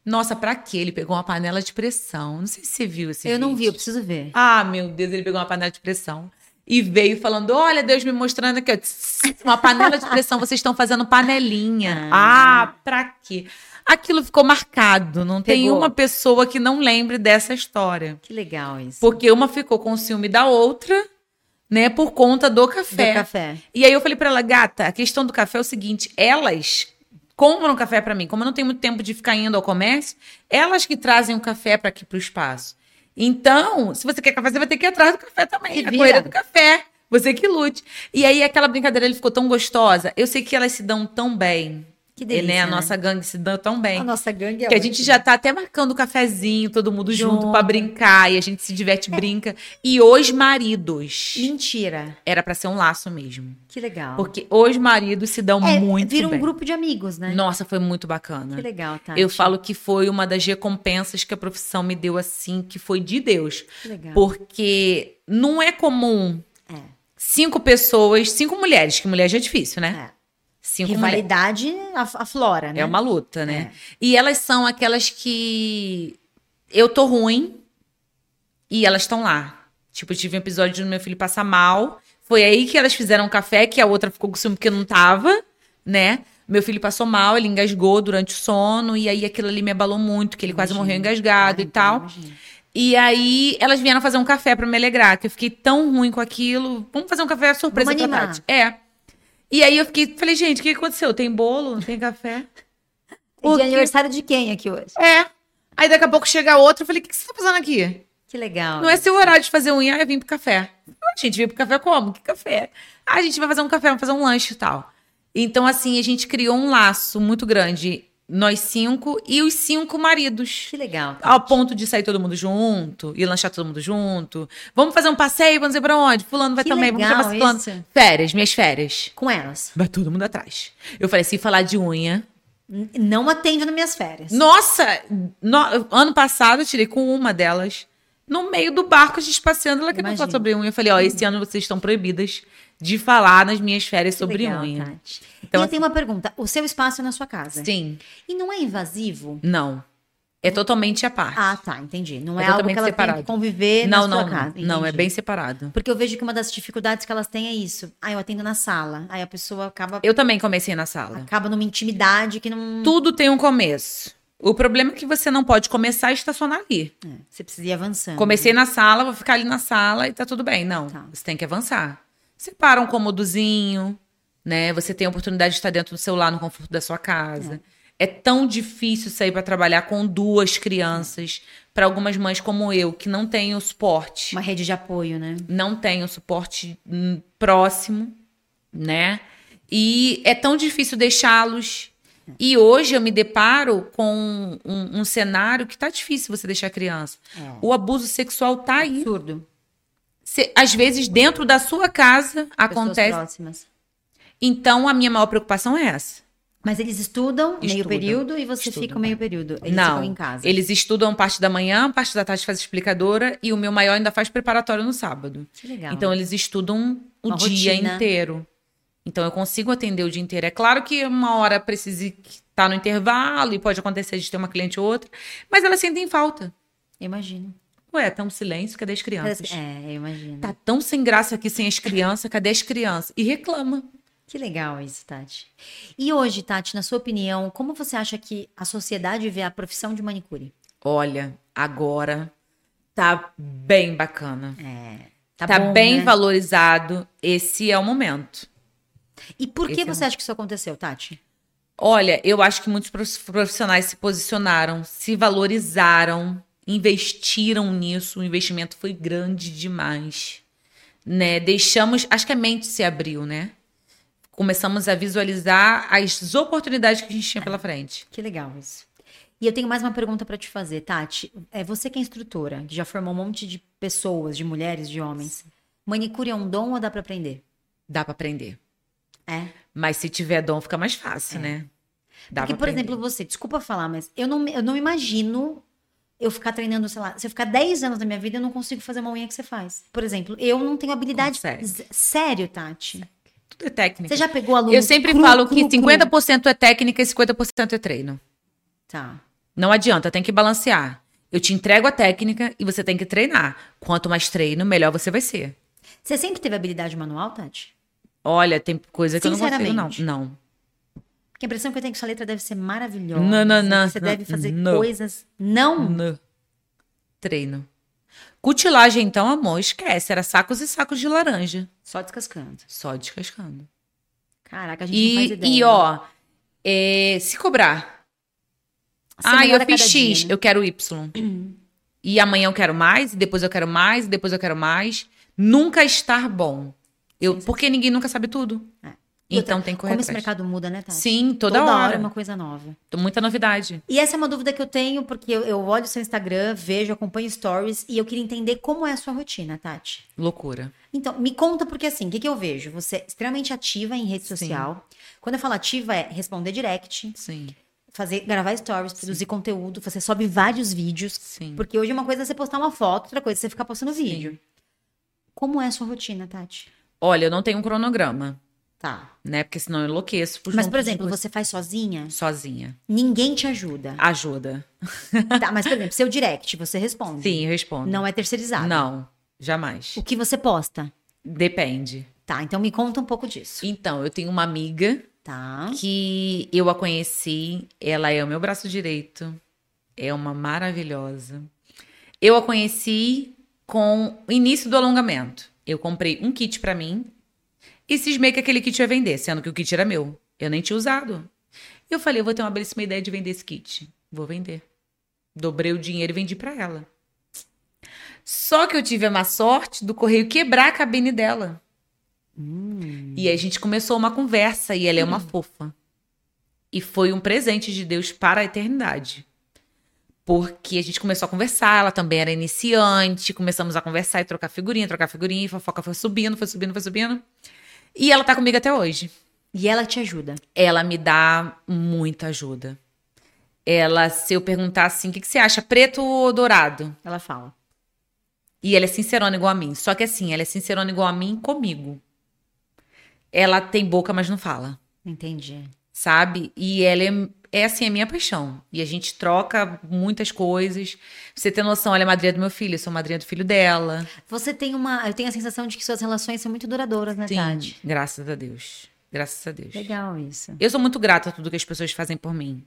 Nossa, pra quê? Ele pegou uma panela de pressão. Não sei se você viu esse Eu não vi, vídeo. eu preciso ver. Ah, meu Deus, ele pegou uma panela de pressão e veio falando: Olha, Deus me mostrando aqui, ó, tss, uma panela de pressão, vocês estão fazendo panelinha. Ah. Ah, pra quê? Aquilo ficou marcado. Não tem Pegou. uma pessoa que não lembre dessa história. Que legal isso. Porque uma ficou com ciúme da outra, né, por conta do café. Do café. E aí eu falei pra ela, gata, a questão do café é o seguinte: elas compram café pra mim. Como eu não tenho muito tempo de ficar indo ao comércio, elas que trazem o café para aqui pro espaço. Então, se você quer café, você vai ter que ir atrás do café também. Se a correria do café. Você que lute. E aí, aquela brincadeira ele ficou tão gostosa. Eu sei que elas se dão tão bem. Que delícia, né? A né? nossa gangue se dá tão bem. A nossa gangue é Que a gente já tá até marcando o cafezinho, todo mundo junto, Junto. pra brincar. E a gente se diverte, brinca. E os maridos. Mentira. Era pra ser um laço mesmo. Que legal. Porque os maridos se dão é, muito vira um bem. grupo de amigos, né? Nossa, foi muito bacana. Que legal, tá? Eu falo que foi uma das recompensas que a profissão me deu assim, que foi de Deus. Que legal. Porque não é comum É. cinco pessoas, cinco mulheres, que mulher já é difícil, né? É. Cinco. Rivalidade a, flora, né? É uma luta, né? É. E elas são aquelas que eu tô ruim e elas estão lá. Tipo, eu tive um episódio do meu filho passar mal. Foi aí que elas fizeram café, que a outra ficou com ciúme porque não tava, né? Meu filho passou mal, ele engasgou durante o sono, e aí aquilo ali me abalou muito, que ele quase Imagino. morreu engasgado Ah, e então, tal. imagino. E aí elas vieram fazer um café pra me alegrar, que eu fiquei tão ruim com aquilo. Vamos fazer um café surpresa Vamos pra. Tati. É. E aí eu fiquei, falei, gente, o que aconteceu? Tem bolo? Não tem café? E O de aniversário de quem aqui hoje? É. Aí daqui a pouco chega outro, eu falei, o que, que você tá fazendo aqui? Que legal. Não é seu horário de fazer unha, eu vim pro café. A gente veio pro café como? Que café? Ah, a gente vai fazer um café, vamos fazer um lanche e tal. Então, assim, a gente criou um laço muito grande, nós cinco e os cinco maridos. Que legal. tá? Ao ponto de sair todo mundo junto, e lanchar todo mundo junto. Vamos fazer um passeio, vamos dizer pra onde? Fulano vai Que também, legal vamos chamar fulano. Férias, minhas férias. Com elas. Vai todo mundo atrás. Eu falei, se falar de unha, Não atende nas minhas férias. Nossa! no- ano passado eu tirei com uma delas. No meio do barco, a gente passeando, ela quer Imagina. falar sobre unha. Eu falei, ó, esse ano vocês estão proibidas de falar nas minhas férias sobre legal, unha. Tati. Então, e eu assim- tenho uma pergunta. O seu espaço é na sua casa? Sim. E não é invasivo? Não. É totalmente a parte. Ah, tá, entendi. Não é, É algo que ela tem separado. que conviver não, na não, sua casa. não. Não, é entendi. bem separado. Porque eu vejo que uma das dificuldades que elas têm é isso. Ah, eu atendo na sala. Aí a pessoa acaba, Eu também comecei na sala. acaba numa intimidade que não. Tudo tem um começo. O problema é que você não pode começar e estacionar ali. É, você precisa ir avançando. Comecei na sala, vou ficar ali na sala e tá tudo bem. Não, Tá. você tem que avançar. Separa um cômodozinho, né? Você tem a oportunidade de estar dentro do celular no conforto da sua casa. É, tão difícil sair para trabalhar com duas crianças. Para algumas mães como eu, que não têm o suporte, Uma rede de apoio, né? não têm o suporte hum, próximo, né? E é tão difícil deixá-los. E hoje eu me deparo com um, um cenário que tá difícil você deixar a criança. É. O abuso sexual tá aí. Absurdo. Cê- às vezes, dentro da sua casa, Pessoas acontece. próximas. Então, a minha maior preocupação é essa. Mas eles estudam, meio Estudam. período e você Estudam. fica o meio período. Eles Não, ficam em casa. eles estudam parte da manhã, parte da tarde faz explicadora, e o meu maior ainda faz preparatório no sábado. Que legal. Então, eles estudam o Uma dia rotina. inteiro. Então, eu consigo atender o dia inteiro. É claro que uma hora precise estar no intervalo e pode acontecer de ter uma cliente ou outra, mas elas sentem falta. Eu imagino. Ué, tá um silêncio, cadê as crianças? É, eu imagino. Tá tão sem graça aqui sem as crianças, cadê as crianças? E reclama. Que legal isso, Tati. E hoje, Tati, na sua opinião, como você acha que a sociedade vê a profissão de manicure? Olha, agora tá bem bacana. É. Tá, Tá, bom, bem né? valorizado. Esse é o momento. E por que Esse é você acha que isso aconteceu, Tati? Olha, eu acho que muitos prof- profissionais se posicionaram, se valorizaram, investiram nisso, o investimento foi grande demais. Né? Deixamos, acho que a mente se abriu, né? Começamos a visualizar as oportunidades que a gente tinha pela frente. Que legal isso. E eu tenho mais uma pergunta para te fazer, Tati. É você que é instrutora, que já formou um monte de pessoas, de mulheres, de homens. Manicure é um dom ou dá para aprender? Dá para aprender. É. Mas se tiver dom, fica mais fácil, né? Dá Porque, por aprender. exemplo, você, desculpa falar, mas eu não, eu não imagino eu ficar treinando, sei lá, se eu ficar 10 anos da minha vida, eu não consigo fazer uma unha que você faz. Por exemplo, eu não tenho habilidade. Consegue. Sério, Tati? Tudo é técnica. Você já pegou aluno? Eu sempre cru, falo cru, que cru? 50% é técnica e 50% é treino. Tá. Não adianta, tem que balancear. Eu te entrego a técnica e você tem que treinar. Quanto mais treino, melhor você vai ser. Você sempre teve habilidade manual, Tati? Olha, tem coisa que eu não consigo, não. Não. Porque a impressão que eu tenho é que sua letra deve ser maravilhosa. Não, não, não, Você não, deve fazer não. coisas. Não? Não. Treino. Cutilagem, então, amor, esquece. Era sacos e sacos de laranja. Só descascando. Só descascando. Caraca, a gente não faz E, ideia. e ó, é, se cobrar. Ah, eu fiz dia, X, né? eu quero Y. e amanhã eu quero mais, e depois eu quero mais, e depois eu quero mais. Nunca estar bom. Eu, porque ninguém nunca sabe tudo. É. Então outra, tem que correr Como esse atrás. mercado muda, né, Tati? Sim, toda, hora hora. é uma coisa nova. Muita novidade. E essa é uma dúvida que eu tenho, porque eu, eu olho o seu Instagram, vejo, acompanho stories, e eu queria entender como é a sua rotina, Tati. Loucura. Então, me conta, porque assim, o que, que eu vejo? Você é extremamente ativa em rede Sim. social. Quando eu falo ativa, é responder direct, Sim, fazer, gravar stories, produzir conteúdo, você sobe vários vídeos. sim. Porque hoje uma coisa é você postar uma foto, outra coisa é você ficar postando vídeo. Como é a sua rotina, Tati? Olha, eu não tenho um cronograma, Tá. né? Porque senão eu enlouqueço. Mas, junto por exemplo, você faz sozinha? Sozinha. Ninguém te ajuda. Ajuda. Tá, mas, por exemplo, seu direct, você responde. Sim, eu respondo. Não é terceirizado. Não, jamais. O que você posta? Depende. Tá, então me conta um pouco disso. Então, eu tenho uma amiga Tá. que eu a conheci. Ela é o meu braço direito. É uma maravilhosa. Eu a conheci com o início do alongamento. Eu comprei um kit pra mim e cismei que aquele kit ia vender, sendo que o kit era meu. Eu nem tinha usado. Eu falei, eu vou ter uma belíssima ideia de vender esse kit. Vou vender. Dobrei o dinheiro e vendi pra ela. Só que eu tive a má sorte do correio quebrar a cabine dela. E aí a gente começou uma conversa e ela é uma fofa. E foi um presente de Deus para a eternidade. Porque a gente começou a conversar, ela também era iniciante, começamos a conversar e trocar figurinha, trocar figurinha, e a fofoca foi subindo, foi subindo, foi subindo. E ela tá comigo até hoje. E ela te ajuda. Ela me dá muita ajuda. Ela, se eu perguntar assim, o que, que você acha, preto ou dourado? Ela fala. E ela é sincerona igual a mim. Só que assim, ela é sincerona igual a mim comigo. Ela tem boca, mas não fala. Entendi. sabe? E ela é, é assim, a minha paixão. E a gente troca muitas coisas. Pra você ter noção, ela é madrinha do meu filho, eu sou madrinha do filho dela. Você tem uma. Eu tenho a sensação de que suas relações são muito duradouras, né, Tati? graças a Deus. Graças a Deus. Legal isso. Eu sou muito grata a tudo que as pessoas fazem por mim,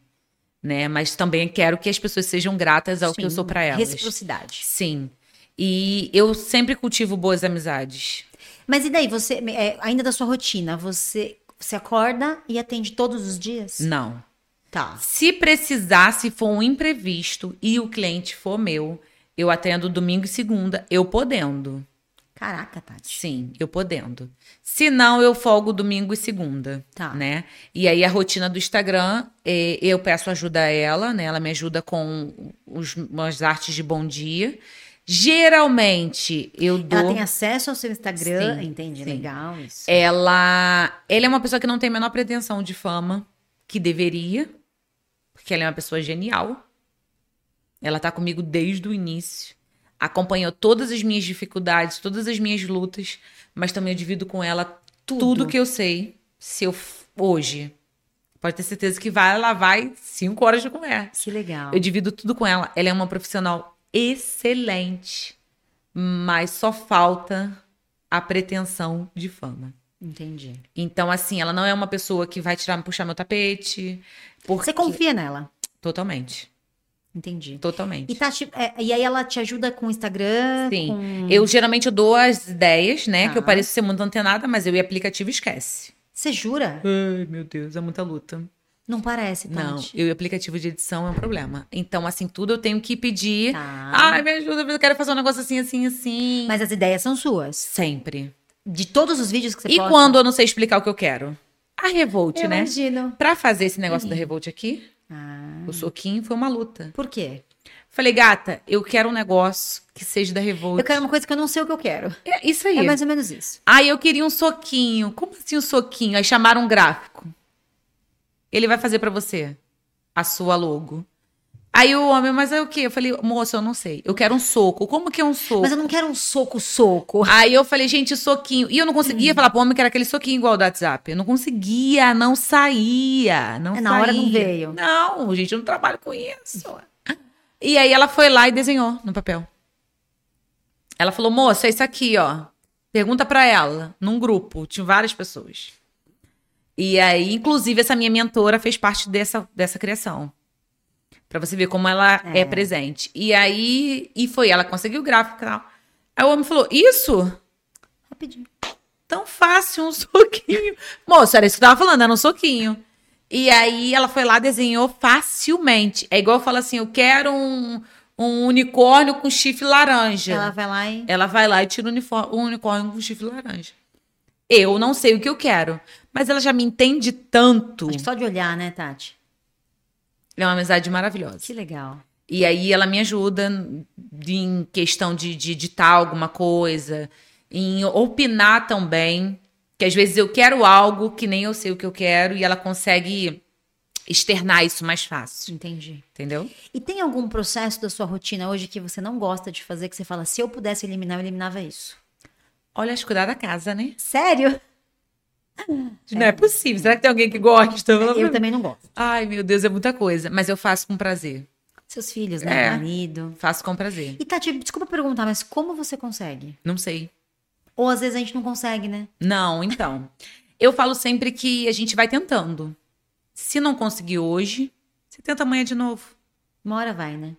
né? Mas também quero que as pessoas sejam gratas ao que eu Sim, sou pra elas. Reciprocidade. Sim. E eu sempre cultivo boas amizades. Mas e daí, você, é, ainda da sua rotina, você, você acorda e atende todos os dias? Não. Tá. Se precisar, se for um imprevisto e o cliente for meu, eu atendo domingo e segunda, eu podendo. Caraca, Tati. Sim, eu podendo. Se não, eu folgo domingo e segunda, Tá. né? E aí a rotina do Instagram, eh, eu peço ajuda a ela, né? Ela me ajuda com os, as artes de bom dia. Geralmente, eu dou... Ela tem acesso ao seu Instagram. Sim, Entendi. sim. Legal isso. Ela, ela é uma pessoa que não tem a menor pretensão de fama, que deveria, porque ela é uma pessoa genial. Ela tá comigo desde o início. Acompanhou todas as minhas dificuldades, todas as minhas lutas, mas também eu divido com ela tudo, que eu sei. Se eu hoje, pode ter certeza que vai, ela vai cinco horas de conversa. Que legal. Eu divido tudo com ela. Ela é uma profissional excelente, mas só falta a pretensão de fama. Entendi. Então, assim, ela não é uma pessoa que vai tirar, puxar meu tapete. Porque... Você confia nela. Totalmente. Entendi. Totalmente. E, Tati, é, e aí ela te ajuda com o Instagram? Sim. com- Eu geralmente eu dou as ideias, né? Tá. Que eu pareço ser muito antenada, mas eu e aplicativo esquece. Você jura? Ai, meu Deus, é muita luta. Não parece, Não, Tati. eu e aplicativo de edição é um problema. Então, assim, tudo eu tenho que pedir. Tá. Ai, me ajuda, eu quero fazer um negócio assim, assim, assim. Mas as ideias são suas. Sempre. De todos os vídeos que você E posta. quando eu não sei explicar o que eu quero? A Revolt, Eu né? imagino. Pra fazer esse negócio da Revolt aqui, Ah, o soquinho foi uma luta. por quê? Falei, gata, eu quero um negócio que seja da Revolt. Eu quero uma coisa que eu não sei o que eu quero. É isso aí. É mais ou menos isso. Aí eu queria um soquinho. Como assim um soquinho? Aí chamaram um gráfico. Ele vai fazer pra você a sua logo. Aí o homem, mas é o quê? Eu falei, moço, eu não sei. Eu quero um soco. Como que é um soco? Mas eu não quero um soco-soco. Aí eu falei, gente, soquinho. E eu não conseguia Hum. falar pro homem que era aquele soquinho igual do WhatsApp. Eu não conseguia, não saía. Não É, na hora não saía. veio. Não, gente, eu não trabalho com isso. E aí ela foi lá e desenhou no papel. Ela falou, moça, é isso aqui, ó. Pergunta pra ela, num grupo, tinha várias pessoas. E aí, inclusive, essa minha mentora fez parte dessa, dessa criação. Pra você ver como ela é. É. presente. E aí, e foi, ela conseguiu o gráfico e tal. Aí o homem falou, isso? Rapidinho. Tão fácil, um soquinho. Moça, era isso que eu tava falando, era um soquinho. E aí ela foi lá, desenhou facilmente. É igual eu falo assim, eu quero um, um unicórnio com chifre laranja. Ela vai lá e. Ela vai lá e tira o um unicórnio com chifre laranja. Eu não sei o que eu quero, mas ela já me entende tanto. Acho que só de olhar, né, Tati? É uma amizade maravilhosa. Que legal. E aí ela me ajuda em questão de, de editar alguma coisa, em opinar também. Que às vezes eu quero algo que nem eu sei o que eu quero e ela consegue externar isso mais fácil. Entendi. Entendeu? E tem algum processo da sua rotina hoje que você não gosta de fazer, que você fala, se eu pudesse eliminar, eu eliminava isso? Olha, acho cuidar da casa, né? Sério? Não é possível. Será que tem alguém que gosta? Eu também não gosto. Ai, meu Deus, é muita coisa. Mas eu faço com prazer. Seus filhos, né? É. Marido. Faço com prazer. E Tati, desculpa perguntar, mas como você consegue? Não sei. Ou às vezes a gente não consegue, né? Não, então. Eu falo sempre que a gente vai tentando. Se não conseguir hoje, você tenta amanhã de novo. Uma hora vai, né?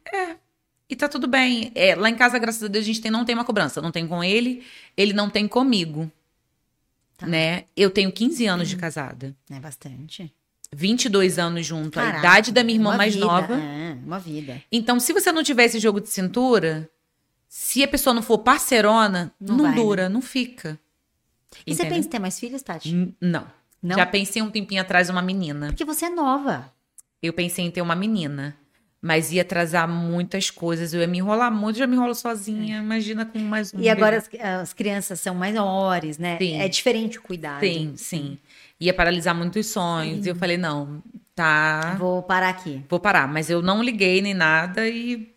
E tá tudo bem. É, lá em casa, graças a Deus, a gente tem, não tem uma cobrança. Não tem com ele, ele não tem comigo. Tá. Né? Eu tenho 15 anos de casada. É bastante. 22 anos junto. a Caraca, idade da minha irmã mais vida, nova. É, uma vida. Então, se você não tiver esse jogo de cintura, se a pessoa não for parcerona, Não não, vai, né? dura, não fica. E você Entendeu? pensa em ter mais filhos, Tati? N- Não. Não? Já pensei um tempinho atrás uma menina. Porque você é nova. Eu pensei em ter uma menina. Mas ia atrasar muitas coisas. Eu ia me enrolar muito, já me enrolo sozinha. Imagina com mais um. É. E agora as, as crianças são maiores, né? Sim. É diferente o cuidado. Sim, sim. Ia paralisar muitos sonhos. E eu falei, não, tá. Vou parar aqui. Vou parar. Mas eu não liguei nem nada e.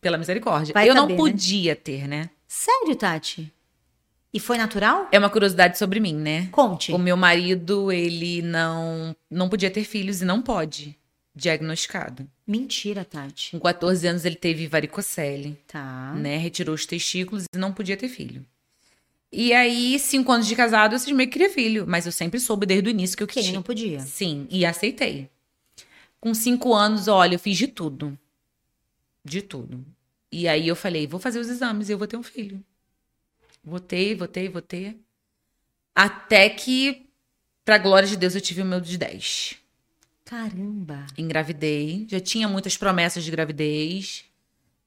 Pela misericórdia. Vai eu saber, né? não podia ter, né? Sério, Tati? E foi natural? É uma curiosidade sobre mim, né? Conte. O meu marido, ele não, não podia ter filhos e não pode. Diagnosticado. Mentira, Tati. Com 14 anos ele teve varicocele. Tá. né? Retirou os testículos e não podia ter filho. E aí, cinco anos de casado, eu cismei que queria filho. Mas eu sempre soube desde o início que eu queria. não podia? Sim, e aceitei. Com cinco anos, olha, eu fiz de tudo. De tudo. E aí eu falei, vou fazer os exames e eu vou ter um filho. Ter, vou ter. Até que, pra glória de Deus, eu tive o meu de 10. Caramba. Engravidei, já tinha muitas promessas de gravidez,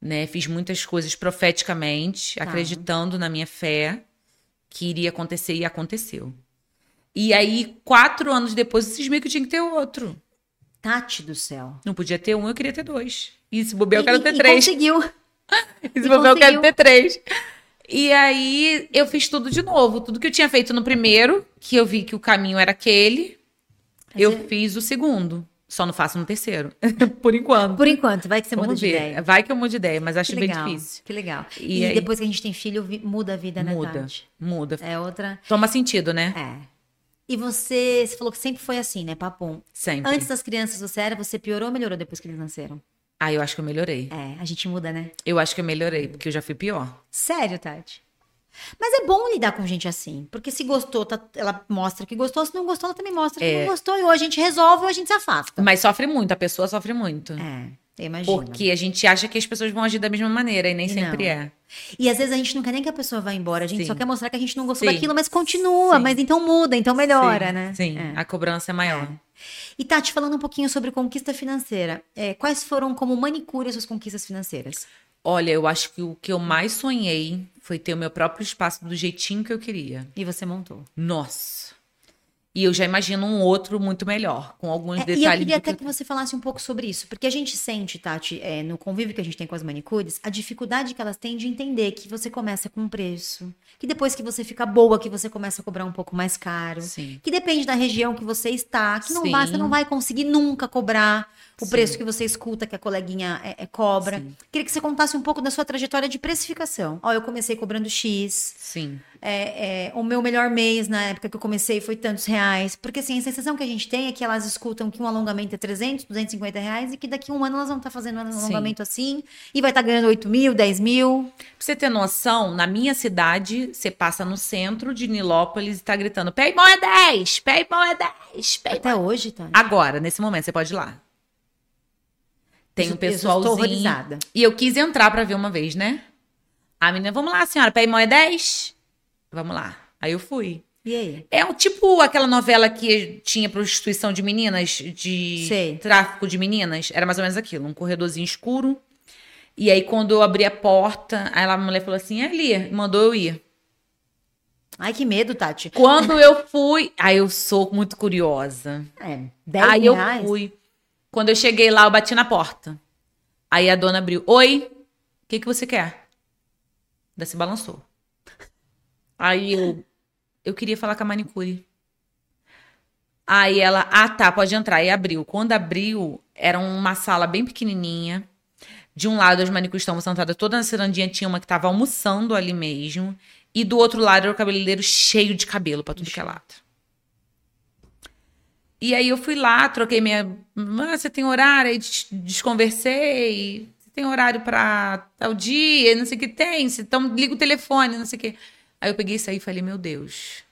né? Fiz muitas coisas profeticamente, Tá. acreditando na minha fé que iria acontecer e aconteceu. E aí, quatro anos depois, eu cismei que eu tinha que ter outro. Tati do céu. Não podia ter um, eu queria ter dois. E se bobear, eu quero E- ter e três. conseguiu. E se e bobear, eu quero ter três. E aí, eu fiz tudo de novo. Tudo que eu tinha feito no primeiro, que eu vi que o caminho era aquele, eu Mas é- fiz o segundo. Só não faço no terceiro. Por enquanto. Por enquanto, vai que você muda Vamos de ver. ideia. Vai que eu mudo de ideia, mas acho Que bem legal. difícil. Que legal. E E, aí? depois que a gente tem filho, muda a vida, né, Muda, Tati? muda. É outra. Toma sentido, né? É. E você, você falou que sempre foi assim, né, Papum? Sempre. Antes das crianças você era, você piorou ou melhorou depois que eles nasceram? Ah, eu acho que eu melhorei. É, a gente muda, né? Eu acho que eu melhorei, porque eu já fui pior. Sério, Tati? Mas é bom lidar com gente assim. Porque se gostou, tá- ela mostra que gostou. Se não gostou, ela também mostra que É. não gostou. E ou a gente resolve ou a gente se afasta. Mas sofre muito, a pessoa sofre muito. É. Imagina. Porque a gente acha que as pessoas vão agir da mesma maneira e nem E sempre não. é. E às vezes a gente não quer nem que a pessoa vá embora, a gente Sim. só quer mostrar que a gente não gostou Sim. daquilo, mas continua, Sim. mas então muda, então melhora, né? Sim, É. a cobrança é maior. E Tati, falando um pouquinho sobre conquista financeira, é, quais foram como manicure as suas conquistas financeiras? Olha, eu acho que o que eu mais sonhei foi ter o meu próprio espaço do jeitinho que eu queria. E você montou. Nossa. E eu já imagino um outro muito melhor, com alguns É, e eu detalhes. queria até que que você falasse um pouco sobre isso, porque a gente sente, Tati, é, no convívio que a gente tem com as manicures, a dificuldade que elas têm de entender que você começa com um preço, que depois que você fica boa, que você começa a cobrar um pouco mais caro, Sim. que depende da região que você está, que não Sim. você não vai conseguir nunca cobrar o Sim. preço que você escuta que a coleguinha é, é, cobra. Sim. Queria que você contasse um pouco da sua trajetória de precificação. Ó, eu comecei cobrando X, Sim. é, é, o meu melhor mês na época que eu comecei foi tantos reais. Porque assim, a sensação que a gente tem é que elas escutam que um alongamento é 300, 250 reais e que daqui a um ano elas vão estar fazendo um Sim. alongamento assim e vai estar ganhando 8 mil, 10 mil. Pra você ter noção, na minha cidade, você passa no centro de Nilópolis e tá gritando: Payball é 10! Payball é 10! Payball Até hoje, tá? Agora, nesse momento, você pode ir lá. Tem um eu pessoalzinho. Estou horrorizada. E eu quis entrar pra ver uma vez, né? A menina, vamos lá, senhora, Paymall é 10? Vamos lá. Aí eu fui. E aí? É um tipo aquela novela que tinha prostituição de meninas, de Sei. tráfico de meninas. Era mais ou menos aquilo, um corredorzinho escuro. E aí, quando eu abri a porta, aí a mulher falou assim: ali, mandou eu ir. Ai, que medo, Tati. Quando eu fui, aí eu sou muito curiosa. É, 10 aí eu reais? fui. Quando eu cheguei lá, eu bati na porta. Aí a dona abriu: Oi, o que, que você quer? Daí se balançou. Aí eu, eu queria falar com a manicure. Aí ela, ah tá, pode entrar. Aí abriu. Quando abriu, era uma sala bem pequenininha. De um lado, as manicures estavam sentadas toda na cirandinha, tinha uma que estava almoçando ali mesmo. E do outro lado era o cabeleireiro cheio de cabelo pra tudo que é lado. E aí eu fui lá, troquei minha. Ah, você tem horário? Aí des- desconversei. Você tem horário pra tal dia? Não sei o que tem. Então liga o telefone, não sei o que. Aí eu peguei isso aí e falei, meu Deus.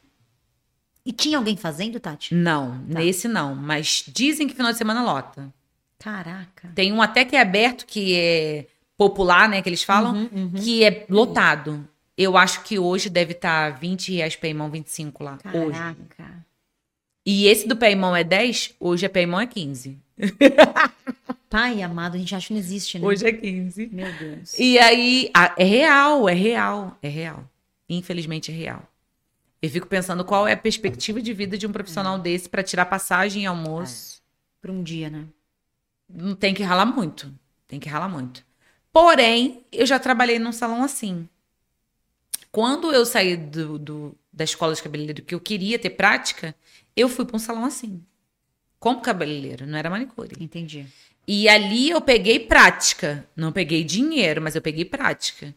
E tinha alguém fazendo, Tati? Não, nesse não. Mas dizem que final de semana lota. Caraca. Tem um até que é aberto, que é popular, né? Que eles falam, Uhum, uhum. que é lotado. Eu acho que hoje deve estar 20 reais pé e mão, 25 lá. Hoje. E esse do pé e mão é 10, hoje a pé e mão é 15. Pai amado, a gente acha que não existe, né? Hoje é 15. Meu Deus. E aí, ah, é real, é real, é real. Infelizmente é real. Eu fico pensando qual é a perspectiva de vida de um profissional desse pra tirar passagem e almoço. Por um dia, né? Não tem que ralar muito. Tem que ralar muito. Porém, eu já trabalhei num salão assim. Quando eu saí do, do- da escola de cabeleireiro, que eu queria ter prática, eu fui para um salão assim. Como cabeleireiro, não era manicure. Entendi. E ali eu peguei prática. Não peguei dinheiro, mas eu peguei prática.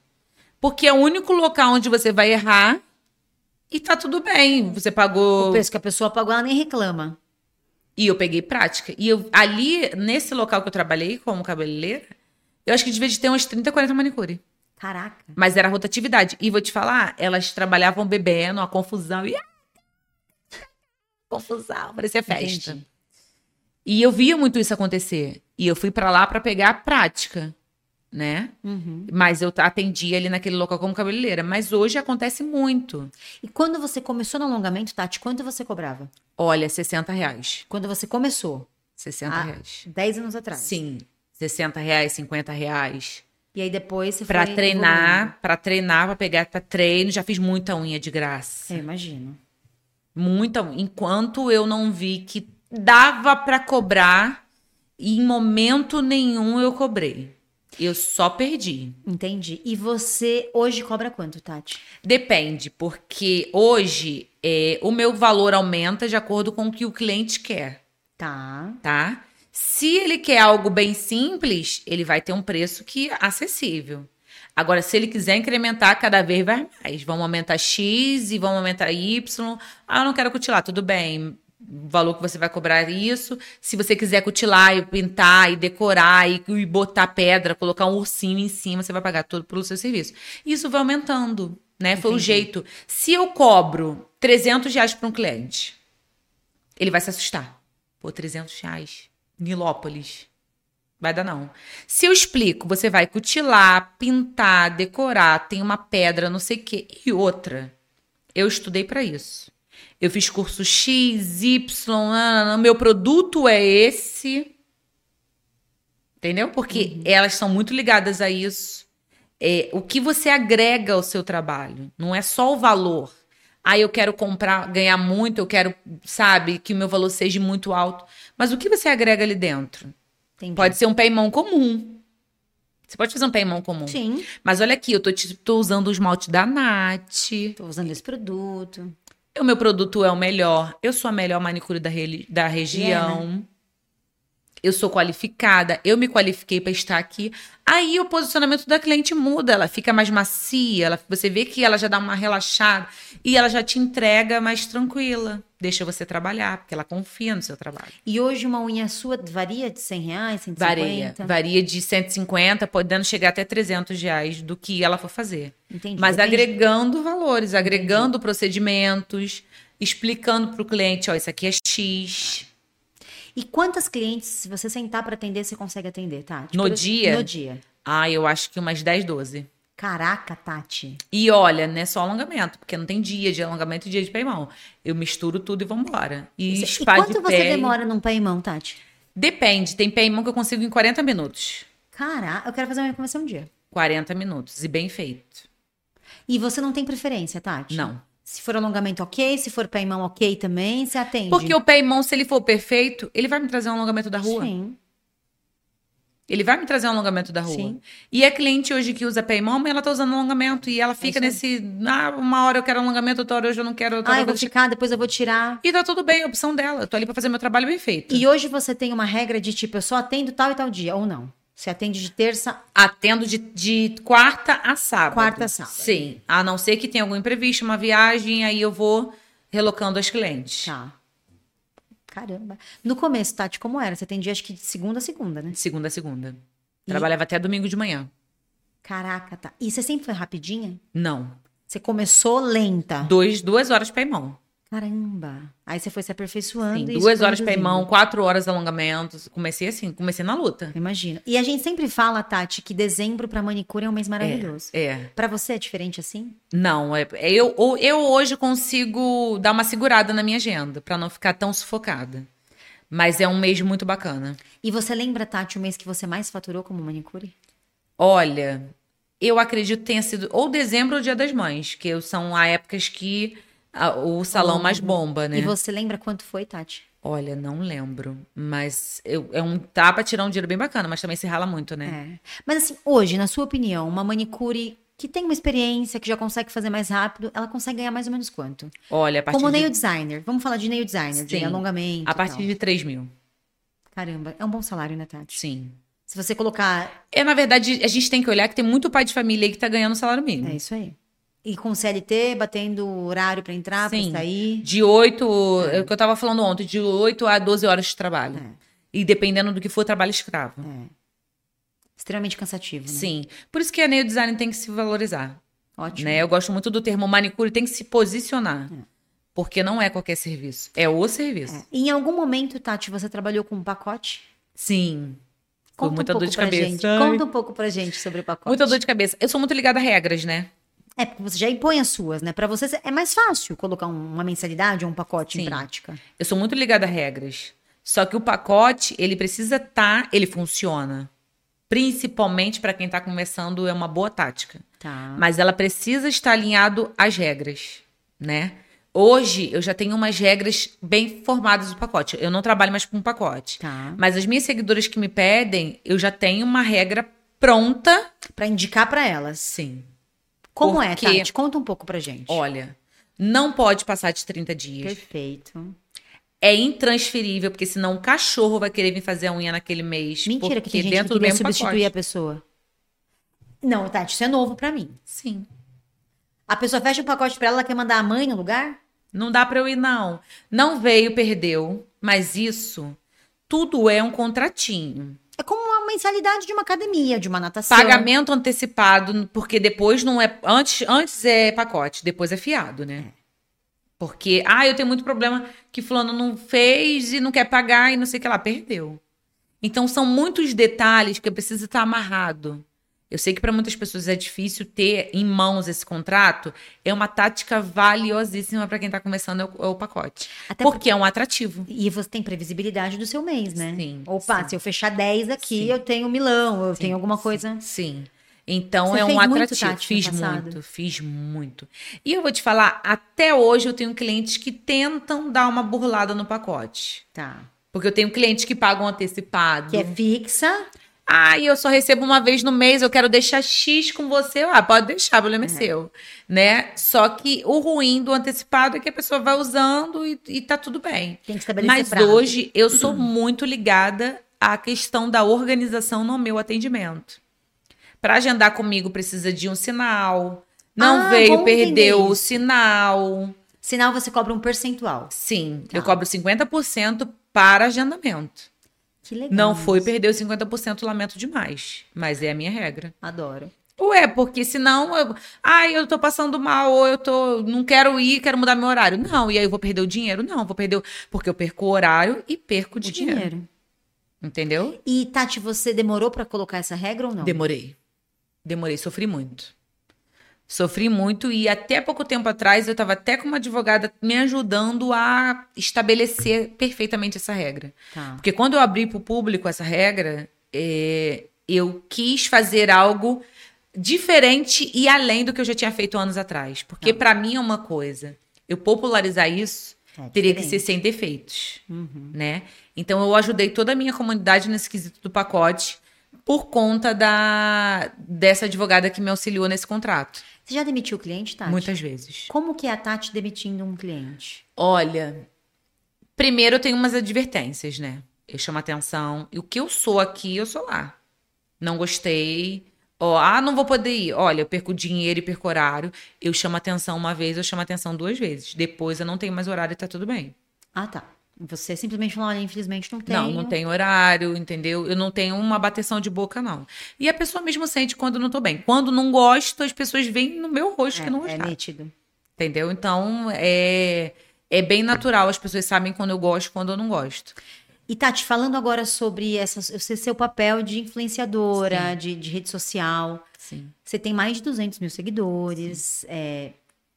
Porque é o único local onde você vai errar e tá tudo bem. Você pagou. O preço que a pessoa pagou, ela nem reclama. E eu peguei prática. E eu, ali, nesse local que eu trabalhei como cabeleireira, eu acho que devia de ter uns 30, 40 manicure. Caraca. Mas era rotatividade. E vou te falar, elas trabalhavam bebendo, a confusão. E... Confusão, parecia festa. Entendi. E eu via muito isso acontecer. E eu fui pra lá pra pegar a prática, né? Uhum. Mas eu atendi ali naquele local como cabeleireira. Mas hoje acontece muito. E quando você começou no alongamento, Tati, quanto você cobrava? Olha, 60 reais. Quando você começou, 60 Ah, reais. 10 anos atrás. Sim. 60 reais, 50 reais. E aí depois você Pra foi treinar, pra treinar, pra pegar pra treino. Já fiz muita unha de graça. evoluindo. Eu imagino. Muita. Enquanto eu não vi que dava pra cobrar, e em momento nenhum eu cobrei. Eu só perdi. Entendi. E você hoje cobra quanto, Tati? Depende, porque hoje é, o meu valor aumenta de acordo com o que o cliente quer, Tá. tá? Se ele quer algo bem simples, ele vai ter um preço que é acessível. Agora, se ele quiser incrementar, cada vez vai mais. Vamos aumentar X e vamos aumentar Y. Ah, eu não quero cutilar, tudo bem. O valor que você vai cobrar é isso. Se você quiser cutilar e pintar e decorar e, e botar pedra, colocar um ursinho em cima, você vai pagar tudo pelo seu serviço. Isso vai aumentando, né? Foi o jeito. Se eu cobro 300 reais para um cliente, ele vai se assustar. Pô, 300 reais. Nilópolis. Vai dar não. Se eu explico, você vai cutilar, pintar, decorar, tem uma pedra, não sei o quê. E outra, eu estudei para isso. Eu fiz curso X, Y, meu produto é esse. Entendeu? Porque uhum. elas são muito ligadas a isso. É, o que você agrega ao seu trabalho. Não é só o valor. Ah, eu quero comprar, ganhar muito, eu quero, sabe, que o meu valor seja muito alto. Mas o que você agrega ali dentro? Entendi. Pode ser um pé mão comum. Você pode fazer um pé mão comum. Sim. Mas olha aqui, eu tô, tô usando o esmalte da Nath. Tô usando esse produto. O meu produto é o melhor. Eu sou a melhor manicure da, re, da região. Eu sou qualificada, eu me qualifiquei para estar aqui. Aí o posicionamento da cliente muda, ela fica mais macia, ela, você vê que ela já dá uma relaxada e ela já te entrega mais tranquila. Deixa você trabalhar, porque ela confia no seu trabalho. E hoje uma unha sua varia de 100 reais, 150? Varia, varia de 150, podendo chegar até 300 reais do que ela for fazer. Entendi. Mas Depende. agregando valores, agregando Entendi. procedimentos, explicando para o cliente, ó, isso aqui é X e quantas clientes, se você sentar para atender, você consegue atender, Tati? No Por dia? No dia. Ah, eu acho que umas 10, 12. Caraca, Tati. E olha, não é só alongamento, porque não tem dia de alongamento e dia de peimão. Eu misturo tudo e vambora. E, e quanto de você pé... demora num peimão, Tati? Depende. Tem peimão que eu consigo em 40 minutos. Caraca, eu quero fazer uma começar um dia. 40 minutos e bem feito. E você não tem preferência, Tati? Não. Se for alongamento, ok. Se for pé e mão, ok também. Você atende. Porque o pé e mão, se ele for perfeito, ele vai me trazer um alongamento da rua. Sim. Ele vai me trazer um alongamento da rua. Sim. E a cliente hoje que usa pé e mão, ela tá usando alongamento. E ela fica é nesse. Ah, uma hora eu quero alongamento, outra hora hoje eu não quero. Outra ah, eu vou ficar, depois eu vou tirar. E tá tudo bem, é a opção dela. Eu tô ali pra fazer meu trabalho bem feito. E hoje você tem uma regra de tipo, eu só atendo tal e tal dia, ou não? Você atende de terça? Atendo de, de quarta a sábado. Quarta a sábado. Sim. A não ser que tenha algum imprevisto, uma viagem, aí eu vou relocando as clientes. Tá. Caramba. No começo, Tati, como era? Você atendia acho que de segunda a segunda, né? Segunda a segunda. E... Trabalhava até domingo de manhã. Caraca, tá. E você sempre foi rapidinha? Não. Você começou lenta? Dois, duas horas para ir mão. Caramba! Aí você foi se aperfeiçoando. Sim, duas horas pé mão, quatro horas de alongamentos. Comecei assim, comecei na luta. Imagina. E a gente sempre fala, Tati, que dezembro para manicure é um mês maravilhoso. É. é. Para você é diferente assim? Não, é, é eu, eu hoje consigo dar uma segurada na minha agenda para não ficar tão sufocada. Mas é um mês muito bacana. E você lembra, Tati, o mês que você mais faturou como manicure? Olha, eu acredito que tenha sido ou dezembro ou Dia das Mães, que são as épocas que o salão mais bomba, né? E você lembra quanto foi, Tati? Olha, não lembro. Mas eu, é um tá pra tirar um dinheiro bem bacana, mas também se rala muito, né? É. Mas assim, hoje, na sua opinião, uma manicure que tem uma experiência, que já consegue fazer mais rápido, ela consegue ganhar mais ou menos quanto? Olha, a partir Como de... nail designer. Vamos falar de nail designer, Sim. de alongamento. A partir de 3 mil. Caramba, é um bom salário, né, Tati? Sim. Se você colocar. É, na verdade, a gente tem que olhar que tem muito pai de família aí que tá ganhando salário mínimo. É isso aí. E com CLT, batendo horário para entrar, para sair? De 8, é. é o que eu tava falando ontem, de 8 a 12 horas de trabalho. É. E dependendo do que for, trabalho escravo. É. Extremamente cansativo, né? Sim. Por isso que a nail design tem que se valorizar. Ótimo. Né? Eu gosto muito do termo manicure, tem que se posicionar. É. Porque não é qualquer serviço, é o serviço. É. Em algum momento, Tati, você trabalhou com um pacote? Sim. Conta Foi muita um dor de cabeça. Gente. Conta um pouco pra gente sobre o pacote. Muita dor de cabeça. Eu sou muito ligada a regras, né? É, porque você já impõe as suas, né? Para você é mais fácil colocar uma mensalidade ou um pacote Sim. em prática. Eu sou muito ligada a regras. Só que o pacote, ele precisa estar, tá, ele funciona. Principalmente para quem está começando, é uma boa tática. Tá. Mas ela precisa estar alinhado às regras, né? Hoje eu já tenho umas regras bem formadas do pacote. Eu não trabalho mais com um pacote. Tá. Mas as minhas seguidoras que me pedem, eu já tenho uma regra pronta para indicar para elas. Sim. Como é, Porque, é, Tati? Conta um pouco pra gente. Olha, não pode passar de 30 dias. Perfeito. É intransferível, porque senão o cachorro vai querer vir fazer a unha naquele mês. Mentira, que tem gente dentro que queria substituir pacote. a pessoa. Não, Tati, isso é novo para mim. Sim. A pessoa fecha o pacote para ela, ela quer mandar a mãe no lugar? Não dá para eu ir, não. Não veio, perdeu. Mas isso, tudo é um contratinho. É como uma mensalidade de uma academia, de uma natação. Pagamento antecipado, porque depois não é. Antes, antes é pacote, depois é fiado, né? É. Porque, ah, eu tenho muito problema que fulano não fez e não quer pagar e não sei o que lá, perdeu. Então são muitos detalhes que precisa estar amarrado. Eu sei que para muitas pessoas é difícil ter em mãos esse contrato. É uma tática valiosíssima para quem está começando é o, é o pacote. Até porque, é um atrativo. E você tem previsibilidade do seu mês, né? Sim, Opa, sim. se eu fechar 10 aqui, Sim. eu tenho Milão, eu Sim, tenho alguma coisa. Sim. Então Você é um atrativo. Fiz muito, fiz muito. E eu vou te falar, até hoje eu tenho clientes que tentam dar uma burlada no pacote. Tá. Porque eu tenho clientes que pagam antecipado. Que é fixa. E eu só recebo uma vez no mês, eu quero deixar X com você. Ah, pode deixar, o problema é, seu. Né? Só que o ruim do antecipado é que a pessoa vai usando e, e tá tudo bem. Tem que estabelecer Mas prazo. hoje eu sou muito ligada à questão da organização no meu atendimento. Para agendar comigo precisa de um sinal. Não Ah, veio, bom entender perdeu o sinal. Sinal você cobra um percentual. Sim, Tá. eu cobro 50% para agendamento. Que legal. Não foi, isso. perdeu 50%, lamento demais. Mas é a minha regra. Adoro. Ué, porque senão eu. Ai, eu tô passando mal, ou eu tô. Não quero ir, quero mudar meu horário. Não, e aí eu vou perder o dinheiro? Não, vou perder. o- Porque eu perco o horário e perco o dinheiro. dinheiro. Entendeu? E, Tati, você demorou pra colocar essa regra ou não? Demorei. Demorei, sofri muito. Sofri muito e até pouco tempo atrás eu tava até com uma advogada me ajudando a estabelecer perfeitamente essa regra. Tá. Porque quando eu abri para o público essa regra, é, eu quis fazer algo diferente e além do que eu já tinha feito anos atrás. Porque Tá. para mim é uma coisa. Eu popularizar isso É teria que ser sem defeitos, Uhum. né? Então eu ajudei toda a minha comunidade nesse quesito do pacote por conta da dessa advogada que me auxiliou nesse contrato, Você já demitiu o cliente, Tati? muitas vezes. Como que é a Tati demitindo um cliente? Olha, primeiro eu tenho umas advertências, né? Eu chamo atenção. E o que eu sou aqui, eu sou lá. Não gostei. Ó, ah, não vou poder ir. Olha, eu perco dinheiro e perco horário. Eu chamo atenção uma vez, eu chamo atenção duas vezes. Depois eu não tenho mais horário e tá tudo bem. Ah, tá. Você simplesmente falou, olha, infelizmente não tem. Não, não tem horário, entendeu? Eu não tenho uma bateção de boca, não. E a pessoa mesmo sente quando não tô bem. Quando não gosto, as pessoas veem no meu rosto que não É, é gostaram. nítido. Entendeu? Então, é, é bem natural. As pessoas sabem quando eu gosto e quando eu não gosto. E Tati, falando agora sobre essa, seu papel de influenciadora, de, de rede social, Sim. você tem mais de 200 mil seguidores, é,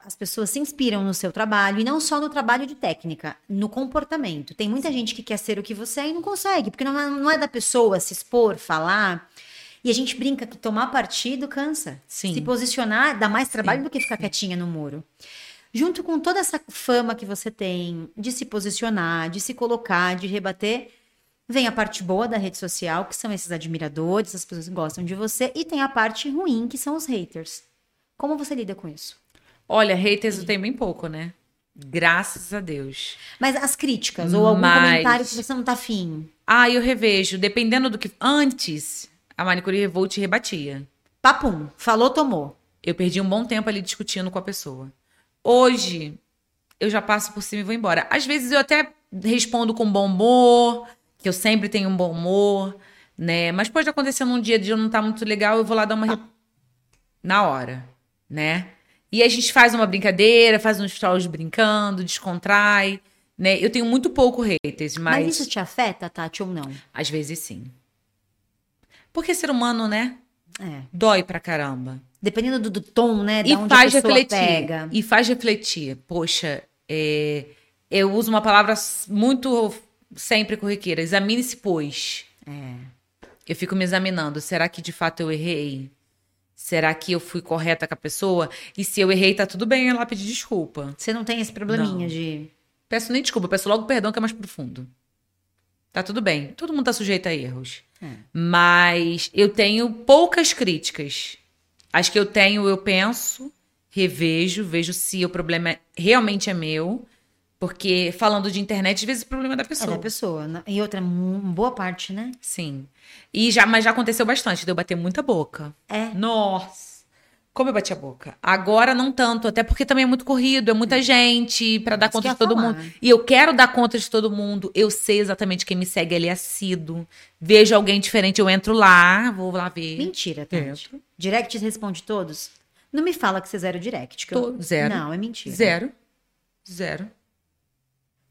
as pessoas se inspiram no seu trabalho, e não só no trabalho de técnica, no comportamento. Tem muita gente que quer ser o que você é e não consegue, porque não é, não é da pessoa se expor, falar. E a gente brinca que tomar partido cansa. Sim. Se posicionar dá mais trabalho do que ficar quietinha no muro. Junto com toda essa fama que você tem de se posicionar, de se colocar, de rebater, vem a parte boa da rede social, que são esses admiradores, as pessoas que gostam de você, e tem a parte ruim, que são os haters. Como você lida com isso? Olha, haters eu tenho bem pouco, né? Graças a Deus. Mas as críticas, ou algum Mas- comentário que você não tá afim. Ah, eu revejo. Dependendo do que. Antes, a Manicure Revolt rebatia. Papum, falou, tomou. Eu perdi um bom tempo ali discutindo com a pessoa. Hoje, eu já passo por cima e vou embora. Às vezes eu até respondo com bom humor, que eu sempre tenho um bom humor, né? Mas pode acontecer num dia de eu não estar muito legal, eu vou lá dar uma. re- Na hora, né? E a gente faz uma brincadeira, faz uns stories brincando, descontrai, né? Eu tenho muito pouco haters, Mas, mas, isso te afeta, Tati, ou não? às vezes sim. Porque ser humano, né? É. Dói pra caramba. Dependendo do, do tom, né? E faz refletir. pega. E faz refletir. Poxa, é, eu uso uma palavra muito sempre corriqueira. Examine-se, pois. É. Eu fico me examinando. Será que de fato eu errei? Será que eu fui correta com a pessoa? E se eu errei, tá tudo bem lá pedir desculpa. Você não tem esse probleminha Não. de. Peço nem desculpa, peço logo perdão que é mais profundo. Tá tudo bem. Todo mundo tá sujeito a erros. É. Mas eu tenho poucas críticas. As que eu tenho, eu penso, revejo, vejo se o problema realmente é meu. Porque falando de internet, às vezes o problema é da É pessoa. da pessoa. né? E outra, boa parte, né? Sim. E já, mas já aconteceu bastante de eu bater muita boca. É. Nossa! Como eu bati a boca. Agora não tanto, até porque também é muito corrido, é muita gente pra dar Isso conta de todo falar. mundo. E eu quero dar conta de todo mundo. Eu sei exatamente quem me segue, ele é assíduo. Vejo alguém diferente, eu entro lá, vou lá ver. Mentira, Tati. Entro. Direct responde todos? Não me fala que você zero direct. que eu- zero. Não, é mentira. Zero. Zero.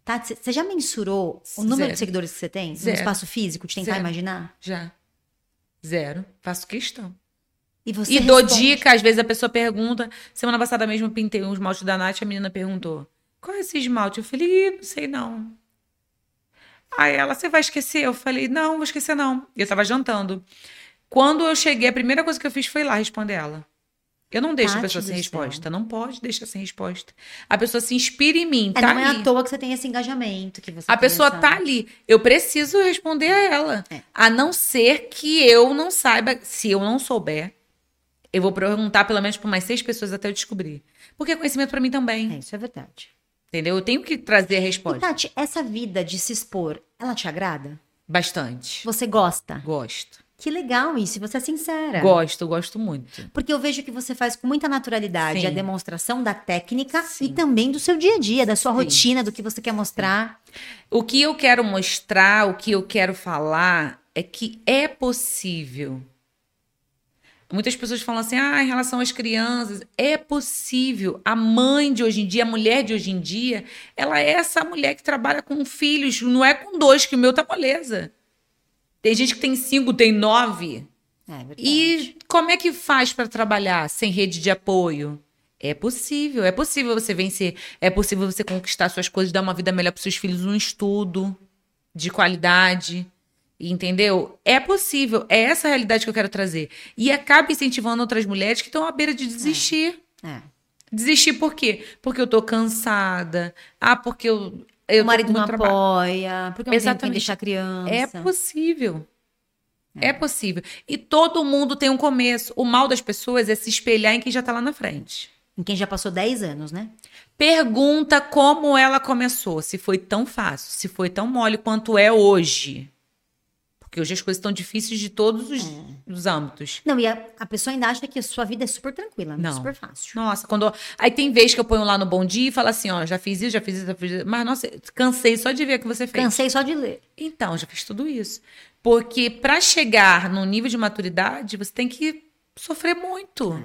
Tati, você- já mensurou o número Zero. de seguidores que você tem Zero. no espaço físico, de tentar Zero. imaginar? Já. Zero. Faço questão. E você E dou dica, às vezes a pessoa pergunta. Semana passada mesmo eu pintei um esmalte da Nath, a menina perguntou: qual é esse esmalte? Eu falei, "Ih, não sei não. Aí ela, você vai esquecer? Eu falei, não, vou esquecer não. E eu tava jantando. Quando eu cheguei, a primeira coisa que eu fiz foi ir lá responder ela. Eu não deixo a Tati pessoa sem resposta. Não pode deixar sem resposta. A pessoa se inspira em mim, É, tá não é ali. à toa que você tem esse engajamento que você A pessoa essa- tá ali. Eu preciso responder a ela. É. A não ser que eu não saiba. Se eu não souber, eu vou perguntar pelo menos para umas seis pessoas até eu descobrir. Porque é conhecimento para mim também. É, isso é verdade. Entendeu? Eu tenho que trazer a E resposta. Tati, essa vida de se expor, ela te agrada? Bastante. Você gosta? Gosto. Que legal isso, você é sincera. Gosto, gosto muito. Porque eu vejo que você faz com muita naturalidade Sim. a demonstração da técnica Sim. e também do seu dia a dia, da sua Sim. rotina, do que você quer mostrar. O que eu quero mostrar, o que eu quero falar é que é possível. Muitas pessoas falam assim, ah, em relação às crianças, é possível. A mãe de hoje em dia, a mulher de hoje em dia, ela é essa mulher que trabalha com filhos, não é com dois, que o meu tá moleza. Tem gente que tem cinco, tem nove. É. E como é que faz para trabalhar sem rede de apoio? É possível, é possível você vencer, é possível você conquistar suas coisas, dar uma vida melhor para seus filhos, um estudo de qualidade, entendeu? É possível, é essa a realidade que eu quero trazer. E acaba incentivando outras mulheres que estão à beira de desistir. É. Desistir por quê? Porque eu tô cansada. Ah, porque eu eu o marido não trabalho. apoia, porque não tem quem deixar criança. É possível. É. possível. E todo mundo tem um começo. O mal das pessoas é se espelhar em quem já tá lá na frente. Em quem já passou 10 anos, né? Pergunta como ela começou. Se foi tão fácil, se foi tão mole quanto é hoje. Porque hoje as coisas estão difíceis de todos os, os âmbitos. Não, e a, a pessoa ainda acha que a sua vida é super tranquila, Não. super fácil. Nossa, quando. Aí tem vez que eu ponho lá no Bom Dia e falo assim: ó, já fiz isso, já fiz isso, já fiz isso. Mas, nossa, cansei só de ver o que você fez. Cansei só de ler. Então, já fiz tudo isso. Porque para chegar num nível de maturidade, você tem que sofrer muito.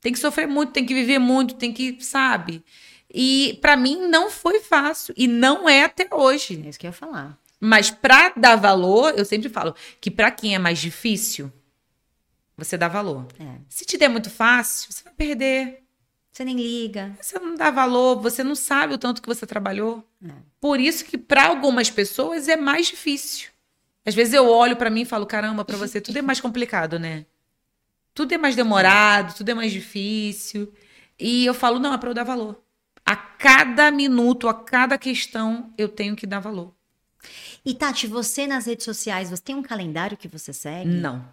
Tem que sofrer muito, tem que viver muito, tem que, sabe? E para mim não foi fácil e não é até hoje. É isso que eu ia falar. Mas para dar valor, eu sempre falo que para quem é mais difícil, você dá valor. É. Se te der muito fácil, você vai perder. Você nem liga. Você não dá valor, você não sabe o tanto que você trabalhou. É. Por isso que para algumas pessoas é mais difícil. Às vezes eu olho para mim e falo, caramba, para você tudo é mais complicado, né? Tudo é mais demorado, tudo é mais difícil. E eu falo, não, é para eu dar valor. A cada minuto, a cada questão, eu tenho que dar valor. E Tati, você nas redes sociais, você tem um calendário que você segue? Não.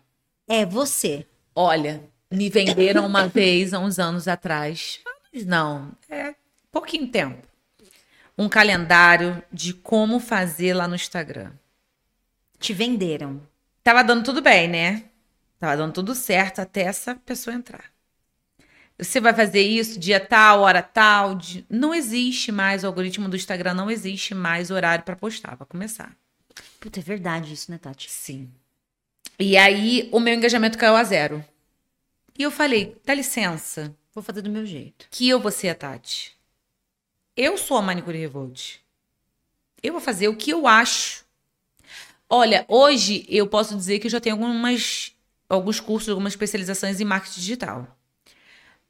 É você. Olha, me venderam uma vez, há uns anos atrás. Não, é pouquinho tempo. Um calendário de como fazer lá no Instagram. Te venderam. Tava dando tudo bem, né? Tava dando tudo certo até essa pessoa entrar. Você vai fazer isso dia tal, hora tal. de- Não existe mais, o algoritmo do Instagram não existe mais horário para postar, para começar. Puta, é verdade isso, né, Tati? Sim. E aí o meu engajamento caiu a zero. E eu falei, dá licença, Vou fazer do meu jeito. que eu vou ser a Tati. Eu sou a Manicure Revolt. Eu vou fazer o que eu acho. Olha, hoje eu posso dizer que eu já tenho algumas, alguns cursos, algumas especializações em marketing digital.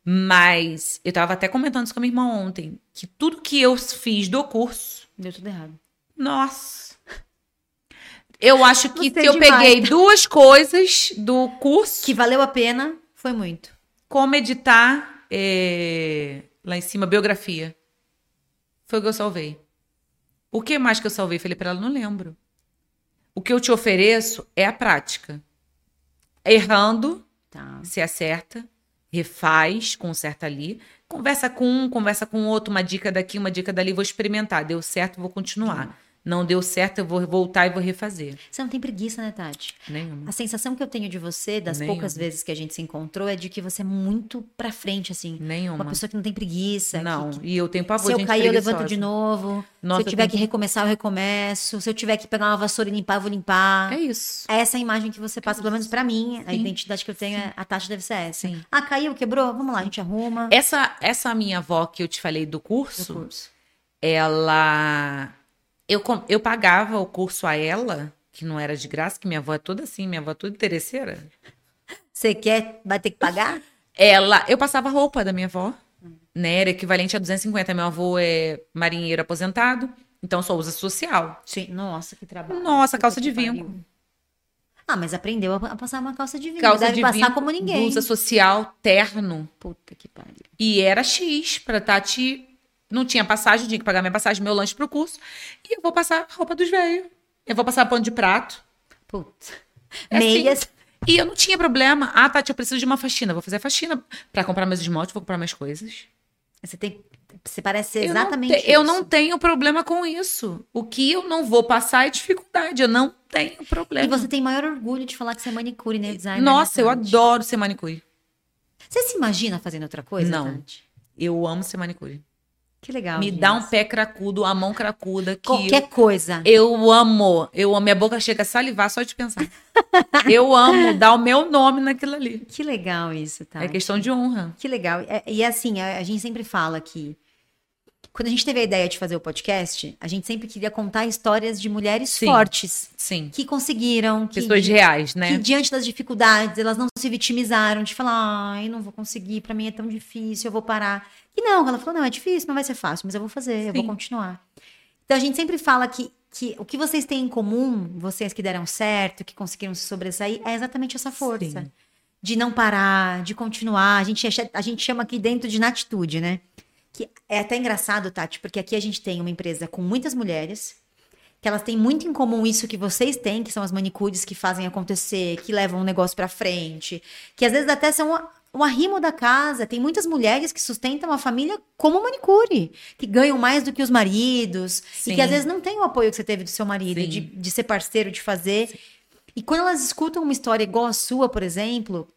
Mas eu estava até comentando isso com a minha irmã ontem, que tudo que eu fiz do curso, Deu tudo errado. nossa. Eu acho que Você se eu é demais. peguei duas coisas do curso, Que valeu a pena, foi muito. como editar é, lá em cima, biografia. Foi o que eu salvei. O que mais que eu salvei? Falei pra ela, não lembro. O que eu te ofereço é a prática. Errando, Tá. se acerta, refaz, conserta ali, conversa com um, conversa com outro, uma dica daqui, uma dica dali, vou experimentar. Deu certo, vou continuar. Não deu certo, eu vou voltar e vou refazer. Você não tem preguiça, né, Tati? Nenhuma. A sensação que eu tenho de você, das Nenhuma. poucas vezes que a gente se encontrou, é de que você é muito pra frente, assim. Nenhuma. Uma pessoa que não tem preguiça. que- Não, que- e eu tenho pavor se eu cair, eu levanto de novo. Nossa, se eu eu tiver tenho- que recomeçar, eu recomeço. Se eu tiver que pegar uma vassoura e limpar, eu vou limpar. É isso. É essa a imagem que você passa, pelo menos pra mim. A Sim. identidade que eu tenho, é- a Tati deve ser essa. Sim. Ah, caiu, quebrou? Vamos lá, a gente arruma. Essa, essa minha avó que eu te falei do do curso, curso. ela. Eu, eu pagava o curso a ela, que não era de graça, que minha avó é toda assim, minha avó é toda interesseira. Você quer, vai ter que pagar? Ela, eu passava roupa da minha avó, né? Era equivalente a 250. Meu avô é marinheiro aposentado, então só usa social. Sim. Nossa, que trabalho. Nossa, calça de vinco. Ah, mas aprendeu a passar uma calça de vinho. Calça Deve de passar vinco, como ninguém. blusa social, terno. Puta que pariu. E era X pra Tati. Não tinha passagem, tinha que pagar minha passagem, meu lanche pro curso. E eu vou passar roupa dos velhos. Eu vou passar pano de prato. Puta. É assim. Meias. E eu não tinha problema. Ah, Tati, eu preciso de uma faxina. Vou fazer a faxina pra comprar meus esmaltes, vou comprar minhas coisas. Você tem. Você parece ser Eu não exatamente te- Eu não tenho problema com isso. O que eu não vou passar é dificuldade. Eu não tenho problema. E você tem maior orgulho de falar que você é manicure, né? Designer. Nossa, eu né, adoro ser manicure. Você se imagina fazendo outra coisa? Não. Eu amo ser manicure. Que legal. Me isso. dá um pé cracudo, a mão cracuda. Que Qualquer coisa. Eu amo, eu amo. Minha boca chega a salivar só de pensar. eu amo dar o meu nome naquilo ali. Que legal isso, tá? É questão de honra. Que legal. É- E assim, a, a gente sempre fala que quando a gente teve a ideia de fazer o podcast, a gente sempre queria contar histórias de mulheres Sim. fortes Sim. que conseguiram, que, Pessoas reais, que né? diante das dificuldades elas não se vitimizaram de falar, ai, não vou conseguir, pra mim é tão difícil, eu vou parar. E não, ela falou, não, é difícil, não vai ser fácil, mas eu vou fazer, eu vou Sim. continuar. Então a gente sempre fala que, que o que vocês têm em comum, vocês que deram certo, que conseguiram se sobressair, é exatamente essa força. Sim. De não parar, de continuar. A gente, a gente chama aqui dentro de natitude, né? Que é até engraçado, Tati, porque aqui a gente tem uma empresa com muitas mulheres, que elas têm muito em comum isso que vocês têm, que são as manicures que fazem acontecer, que levam o negócio pra frente, que às vezes até são um arrimo da casa. Tem muitas mulheres que sustentam a família como manicure, que ganham mais do que os maridos, e Sim. que às vezes não tem o apoio que você teve do seu marido, Sim. de, de ser parceiro, de fazer. E quando elas escutam uma história igual a sua, por exemplo,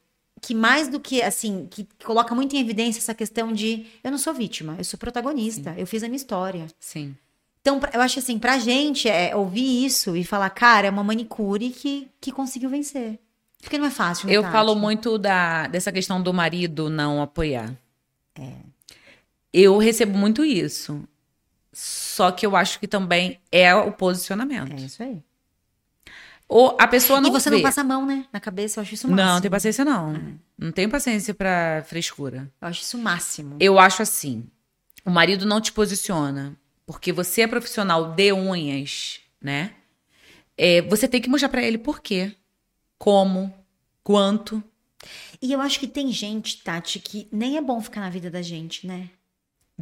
que mais do que assim, que coloca muito em evidência essa questão de eu não sou vítima, eu sou protagonista, eu fiz a minha história. Sim. Então, eu acho assim, pra gente é ouvir isso e falar, cara, é uma manicure que, que conseguiu vencer. Porque não é fácil, né, Eu Tati? falo muito da, dessa questão do marido não apoiar. Eu recebo muito isso. Só que eu acho que também é o posicionamento. É isso aí. Ou a pessoa não e você vê. não passa a mão, né? Na cabeça, eu acho isso o máximo. Não, não tem paciência não. Não tenho paciência pra frescura. Eu acho isso o máximo. Eu acho assim, o marido não te posiciona, porque você é profissional de unhas, né? É, você tem que mostrar pra ele por quê, como, quanto. E eu acho que tem gente, Tati, que nem é bom ficar na vida da gente, né?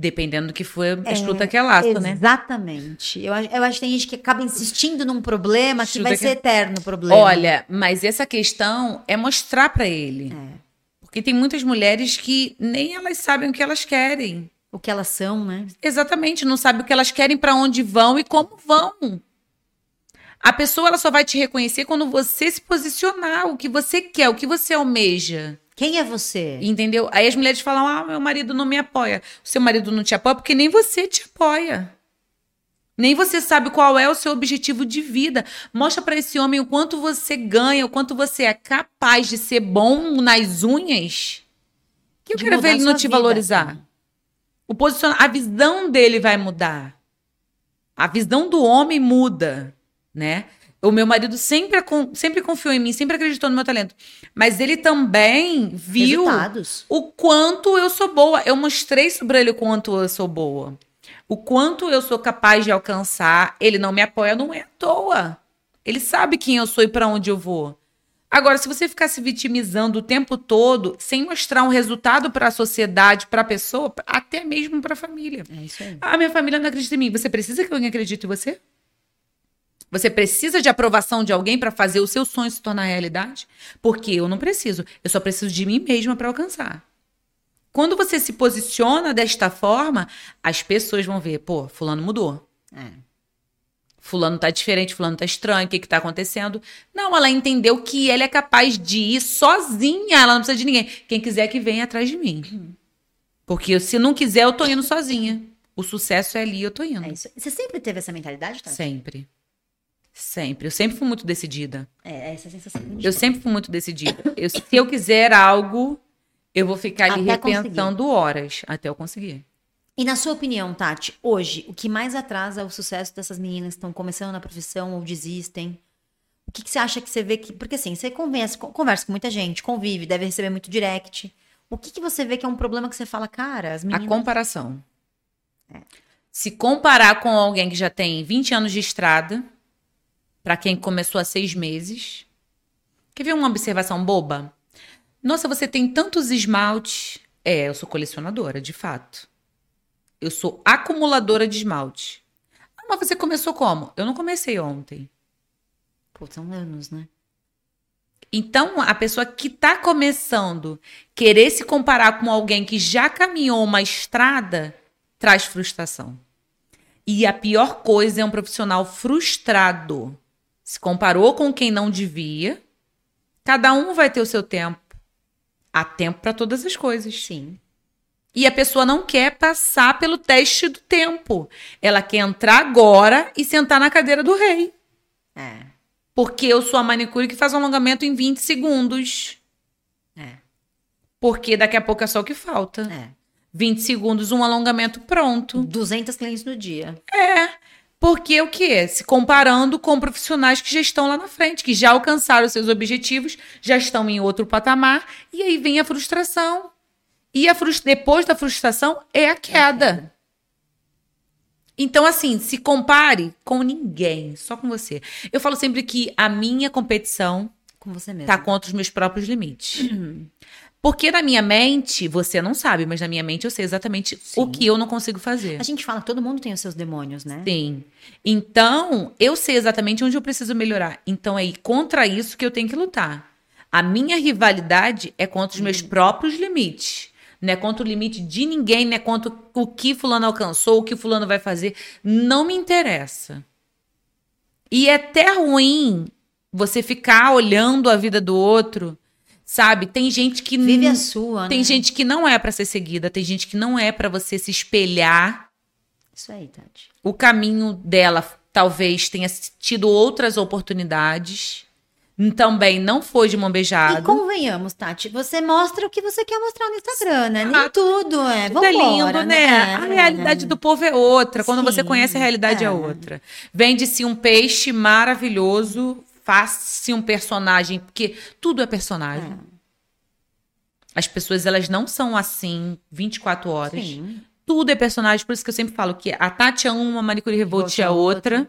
Dependendo do que for a estruta que é laço, né? Exatamente. Eu, acho- eu acho que tem gente que acaba insistindo num problema que vai que- ser eterno o problema. Olha, mas essa questão é mostrar pra ele. É. Porque tem muitas mulheres que nem elas sabem o que elas querem. O que elas são, né? Exatamente, não sabe o que elas querem, pra onde vão e como vão. A pessoa ela só vai te reconhecer quando você se posicionar, o que você quer, o que você almeja. Quem é você? Entendeu? Aí as mulheres falam: "Ah, meu marido não me apoia". O seu marido não te apoia porque nem você te apoia. Nem você sabe qual é o seu objetivo de vida. Mostra pra esse homem o quanto você ganha, o quanto você é capaz de ser bom nas unhas. Que eu De quero ver ele não te vida. valorizar. O posiciona... A visão dele vai mudar. A visão do homem muda, né? O meu marido sempre, sempre confiou em mim, sempre acreditou no meu talento. Mas ele também viu Resultados. o quanto eu sou boa. Eu mostrei sobre ele o quanto eu sou boa. O quanto eu sou capaz de alcançar. Ele não me apoia, não é à toa. Ele sabe quem eu sou e para onde eu vou. Agora, se você ficar se vitimizando o tempo todo, sem mostrar um resultado para a sociedade, para a pessoa, até mesmo para a família. É isso aí. Ah, minha família não acredita em mim. Você precisa que alguém acredite em você? Você precisa de aprovação de alguém para fazer o seu sonho se tornar realidade? Porque eu não preciso. Eu só preciso de mim mesma para alcançar. Quando você se posiciona desta forma, as pessoas vão ver, pô, fulano mudou. É. Fulano tá diferente, fulano tá estranho, o que que tá acontecendo? Não, ela entendeu que ela é capaz de ir sozinha, ela não precisa de ninguém. Quem quiser que venha atrás de mim. Porque se não quiser, eu tô indo sozinha. O sucesso é ali, eu tô indo. É isso. Você sempre teve essa mentalidade, Tati? Sempre. Sempre. Eu sempre fui muito decidida. É, essa sensação. que a gente Eu sempre fui muito decidida. Eu- se eu quiser algo, eu vou ficar ali Até repensando horas até eu conseguir. E na sua opinião, Tati, hoje, o que mais atrasa o sucesso dessas meninas que estão começando na profissão ou desistem? O que, que você acha que você vê que. Porque assim, você conversa, conversa com muita gente, convive, deve receber muito direct. O que, que você vê que é um problema que você fala, cara, as meninas. A comparação. Se comparar com alguém que já tem 20 anos de estrada, para quem começou há seis meses. Quer ver uma observação boba? Nossa, você tem tantos esmaltes. É, eu sou colecionadora, de fato. Eu sou acumuladora de esmalte. Ah, mas você começou como? Eu não comecei ontem. Pô, são anos, né? Então, a pessoa que está começando querer se comparar com alguém que já caminhou uma estrada traz frustração. E a pior coisa é um profissional frustrado. Se comparou com quem não devia. Cada um vai ter o seu tempo. Há tempo para todas as coisas. Sim. E a pessoa não quer passar pelo teste do tempo. Ela quer entrar agora e sentar na cadeira do rei. É. Porque eu sou a manicure que faz um alongamento em 20 segundos. É. Porque daqui a pouco é só o que falta. É. 20 segundos, um alongamento pronto. 200 clientes no dia. É. Porque o quê? Se comparando com profissionais que já estão lá na frente, que já alcançaram seus objetivos, já estão em outro patamar, e aí vem a frustração. E a frus- depois da frustração é a queda. Então, assim, se compare com ninguém, só com você. Eu falo sempre que a minha competição Com você mesmo. tá contra os meus próprios limites. Porque na minha mente, você não sabe, mas na minha mente eu sei exatamente o Sim. que eu não consigo fazer. A gente fala que todo mundo tem os seus demônios, né? Sim. Então, eu sei exatamente onde eu preciso melhorar. Então, é contra isso que eu tenho que lutar. A minha rivalidade é contra os meus próprios limites. Não é contra o limite de ninguém, não é contra o que fulano alcançou, o que fulano vai fazer. Não me interessa. E é até ruim você ficar olhando a vida do outro, sabe? Tem gente que Vive a sua, tem né? gente que não é pra ser seguida, tem gente que não é pra você se espelhar Isso aí, Tati. o caminho dela talvez tenha tido outras oportunidades. Também não foi de mão E beijada. convenhamos, Tati, você mostra o que você quer mostrar no Instagram, né? Nem Ah, tudo é. Tudo é lindo, né? A É, realidade do povo é outra. Quando você Sim, conhece a realidade é, é. outra. Vende-se um peixe maravilhoso, faz-se um personagem, porque tudo é personagem. As pessoas, elas não são assim 24 horas. Sim. Tudo é personagem, por isso que eu sempre falo que a Tati é uma, a Manicure Revolt é é outra.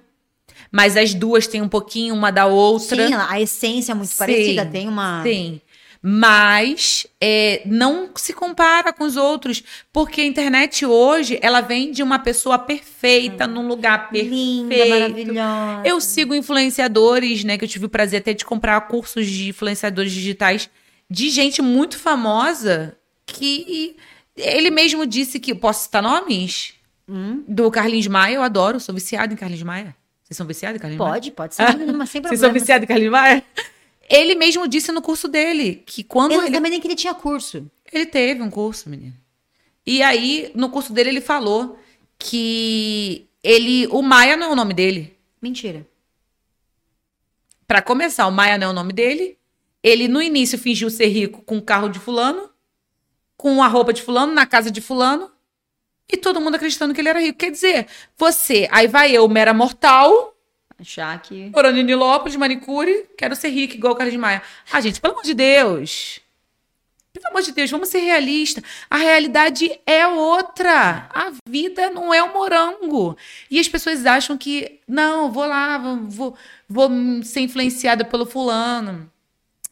Mas as duas têm um pouquinho uma da outra. Sim, a essência é muito Sim, parecida, tem uma. Sim. Mas é, não se compara com os outros, porque a internet hoje ela vem de uma pessoa perfeita, num lugar perfeito. Linda, maravilhosa. Eu sigo influenciadores, né? Que eu tive o prazer até de comprar cursos de influenciadores digitais de gente muito famosa que ele mesmo disse que. Posso citar nomes? Hum, Do Carlinhos Maia, eu adoro, sou viciada em Carlinhos Maia. Vocês são viciados em Carlinhos Maia? pode, pode ser, mas sem Vocês problema. são viciados em Carlinhos Maia? Ele mesmo disse no curso dele que quando Eu ele também nem que ele tinha curso. ele teve um curso, menino. E aí, no curso dele, ele falou que ele. O Maia não é o nome dele. Mentira. Pra começar, o Maia não é o nome dele. Ele, no início, fingiu ser rico com o carro de fulano, com a roupa de fulano, na casa de fulano. E todo mundo acreditando que ele era rico. Quer dizer, você, aí vai eu, mera mortal, Achar que. em Nilópolis, manicure, quero ser rico igual o Carlos Maia. Ah, gente, pelo amor de Deus. Pelo amor de Deus, vamos ser realistas. A realidade é outra. A vida não é um morango. E as pessoas acham que, não, vou lá, vou, vou ser influenciada pelo fulano.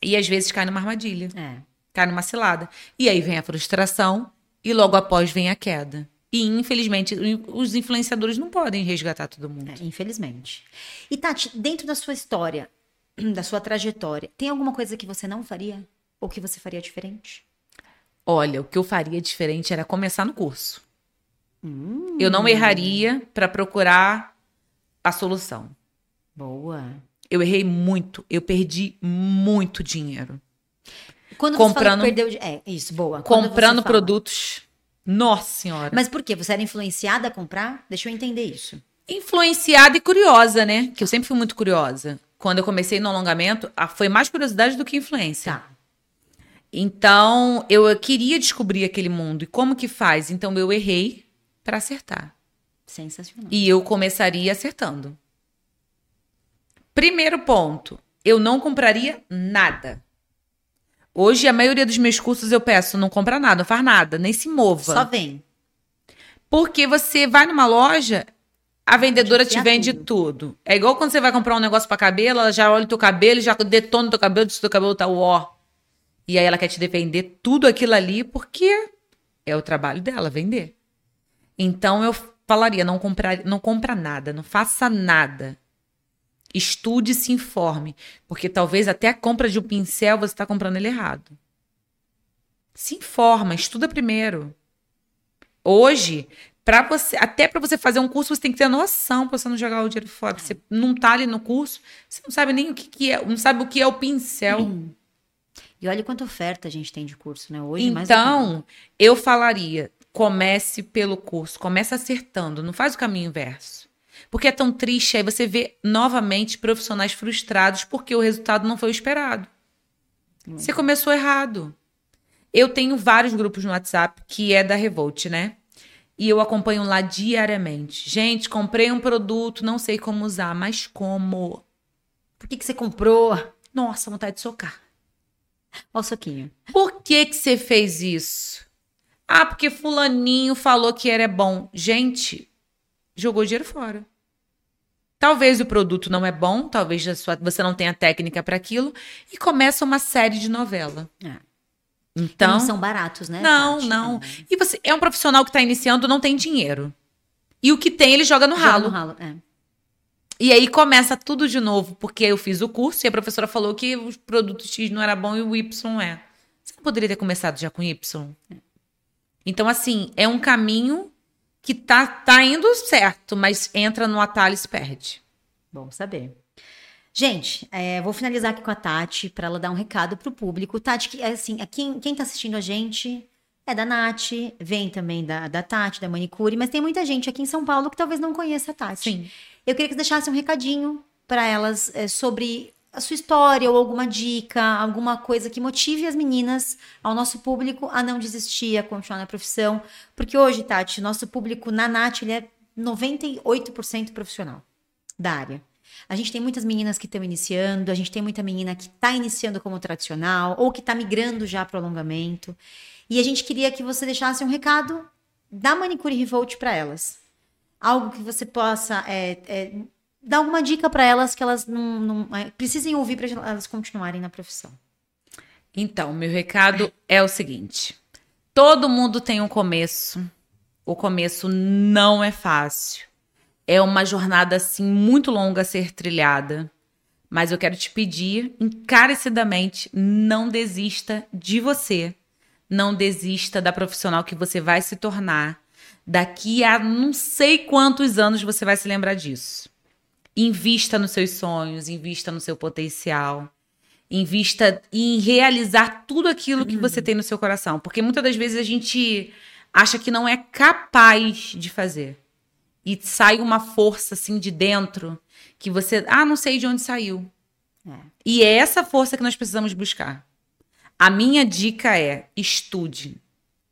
E às vezes cai numa armadilha, É. cai numa cilada. E aí vem a frustração e logo após vem a queda. E infelizmente os influenciadores não podem resgatar todo mundo. É, infelizmente. E Tati, dentro da sua história, da sua trajetória, tem alguma coisa que você não faria? Ou que você faria diferente? Olha, o que eu faria diferente era começar no curso. Hum, Eu não erraria para procurar a solução. boa. Eu errei muito, eu perdi muito dinheiro Quando você Comprando- fala que perdeu... de- É, isso, boa. Quando você comprando fala- produtos. Nossa senhora. Mas por quê? Você era influenciada a comprar? Deixa eu entender isso. Influenciada e curiosa, né? Que eu sempre fui muito curiosa. Quando eu comecei no alongamento, foi mais curiosidade do que influência. Tá. Então, eu queria descobrir aquele mundo e como que faz. Então, eu errei, para acertar. Sensacional. E eu começaria acertando. Primeiro ponto, eu não compraria nada. Hoje, a maioria dos meus cursos eu peço, não compra nada, não faz nada, nem se mova. Só vem. Porque você vai numa loja, a vendedora te vende tudo. tudo. É igual quando você vai comprar um negócio pra cabelo, ela já olha o teu cabelo, já detona o teu cabelo, diz que o teu cabelo tá ó. E aí ela quer te defender tudo aquilo ali, porque é o trabalho dela, vender. Então eu falaria, não comprar, não compra nada, não faça nada. Estude e se informe, porque talvez até a compra de um pincel você está comprando ele errado. Se informa, estuda primeiro. Hoje, para você, até para você fazer um curso, você tem que ter noção para você não jogar o dinheiro fora. Você não tá ali no curso, você não sabe nem o que, que é, não sabe o que é o pincel. E olha quanta oferta a gente tem de curso, né? Hoje, Então, eu falaria, comece pelo curso, comece acertando, não faz o caminho inverso. Porque é tão triste, aí você vê novamente profissionais frustrados porque o resultado não foi o esperado. Você começou errado. Eu tenho vários grupos no WhatsApp que é da Revolt, né? E eu acompanho lá diariamente. Gente, comprei um produto, não sei como usar, mas como? Por que, que você comprou? Nossa, vontade de socar. Olha o soquinho. Por que que você fez isso? Ah, porque fulaninho falou que era bom. Gente, jogou dinheiro fora. Talvez o produto não é bom, talvez sua- você não tenha técnica para aquilo e começa uma série de novela. É. Então, não são baratos, né? não, Tati? não. E você é um profissional que está iniciando, não tem dinheiro. E o que tem, ele joga no Joga ralo. no ralo. É. E aí começa tudo de novo, porque eu fiz o curso e a professora falou que o produto X não era bom e o Y é. Você não poderia ter começado já com Y? Então, assim, é um caminho que tá, tá indo certo, mas entra no atalho e se perde. Bom saber. Gente, é, vou finalizar aqui com a Tati para ela dar um recado pro público. Tati, que, é assim, a quem, quem tá assistindo a gente é da Nath, vem também da, da Tati, da Manicure, mas tem muita gente aqui em São Paulo que talvez não conheça a Tati. Sim. Eu queria que você deixasse um recadinho para elas é, sobre a sua história ou alguma dica, alguma coisa que motive as meninas, ao nosso público, a não desistir, a continuar na profissão. Porque hoje, Tati, nosso público na Nath, ele é 98% profissional da área. A gente tem muitas meninas que estão iniciando, a gente tem muita menina que está iniciando como tradicional ou que está migrando já para o alongamento. E a gente queria que você deixasse um recado da Manicure Revolt para elas. Algo que você possa é, é, dar alguma dica para elas que elas não, não é, precisem ouvir para elas continuarem na profissão. Então, meu recado é o seguinte: todo mundo tem um começo. O começo não é fácil. É uma jornada assim muito longa a ser trilhada. Mas eu quero te pedir encarecidamente, não desista de você. Não desista da profissional que você vai se tornar. Daqui a não sei quantos anos você vai se lembrar disso. Invista nos seus sonhos, invista no seu potencial. Invista em realizar tudo aquilo que você tem no seu coração. Porque muitas das vezes a gente acha que não é capaz de fazer. E sai uma força assim de dentro que você, ah, não sei de onde saiu. É. E é essa força que nós precisamos buscar. A minha dica é: estude.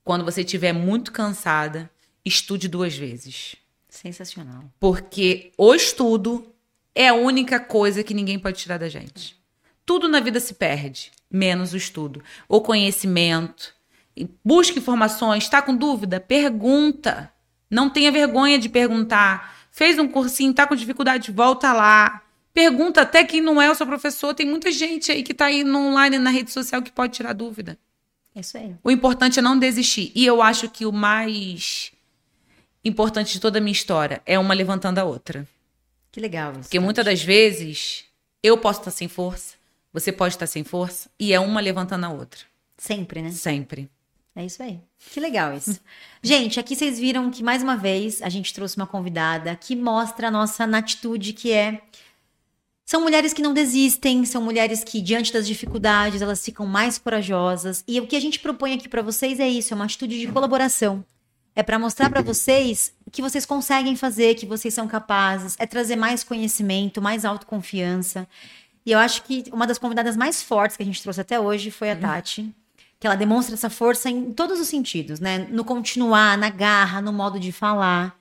Quando você estiver muito cansada, estude duas vezes. Sensacional. Porque o estudo é a única coisa que ninguém pode tirar da gente. Tudo na vida se perde, menos o estudo. O conhecimento. Busque informações. Está com dúvida? Pergunta. Não tenha vergonha de perguntar. Fez um cursinho, está com dificuldade? Volta lá. Pergunta até quem não é o seu professor. Tem muita gente aí que está aí no online, na rede social, que pode tirar dúvida. É isso aí. O importante é não desistir. E eu acho que o mais importante de toda a minha história é uma levantando a outra. Que legal isso. Porque muitas das vezes eu posso estar sem força, você pode estar sem força, e é uma levantando a outra. Sempre, né? Sempre. É isso aí. Que legal isso. gente, aqui vocês viram que mais uma vez a gente trouxe uma convidada que mostra a nossa atitude que é são mulheres que não desistem, são mulheres que diante das dificuldades, elas ficam mais corajosas. E o que a gente propõe aqui para vocês é isso, é uma atitude de colaboração. É para mostrar para vocês que vocês conseguem fazer, que vocês são capazes, é trazer mais conhecimento, mais autoconfiança. E eu acho que uma das convidadas mais fortes que a gente trouxe até hoje foi a Tati que ela demonstra essa força em todos os sentidos, né? No continuar, na garra, no modo de falar.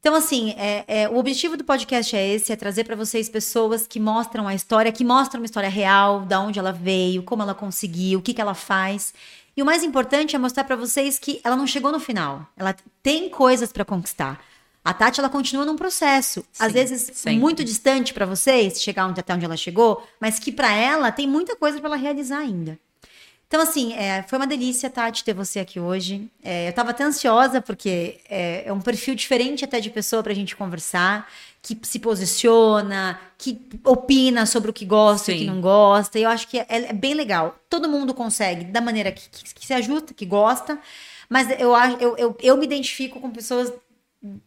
Então, assim, é, é, o objetivo do podcast é esse: é trazer para vocês pessoas que mostram a história, que mostram uma história real, da onde ela veio, como ela conseguiu, o que, que ela faz. E o mais importante é mostrar para vocês que ela não chegou no final. Ela tem coisas para conquistar. A Tati, ela continua num processo, Sim, às vezes sempre. muito distante para vocês, chegar onde, até onde ela chegou, mas que para ela tem muita coisa para ela realizar ainda. Então, assim, é, foi uma delícia, Tati, ter você aqui hoje. É, eu estava até ansiosa, porque é, é, um perfil diferente até de pessoa para a gente conversar, que se posiciona, que opina sobre o que gosta e o que não gosta. E eu acho que é, é, bem legal. Todo mundo consegue, da maneira que, que, que se ajusta, que gosta. Mas eu, eu, eu, eu me identifico com pessoas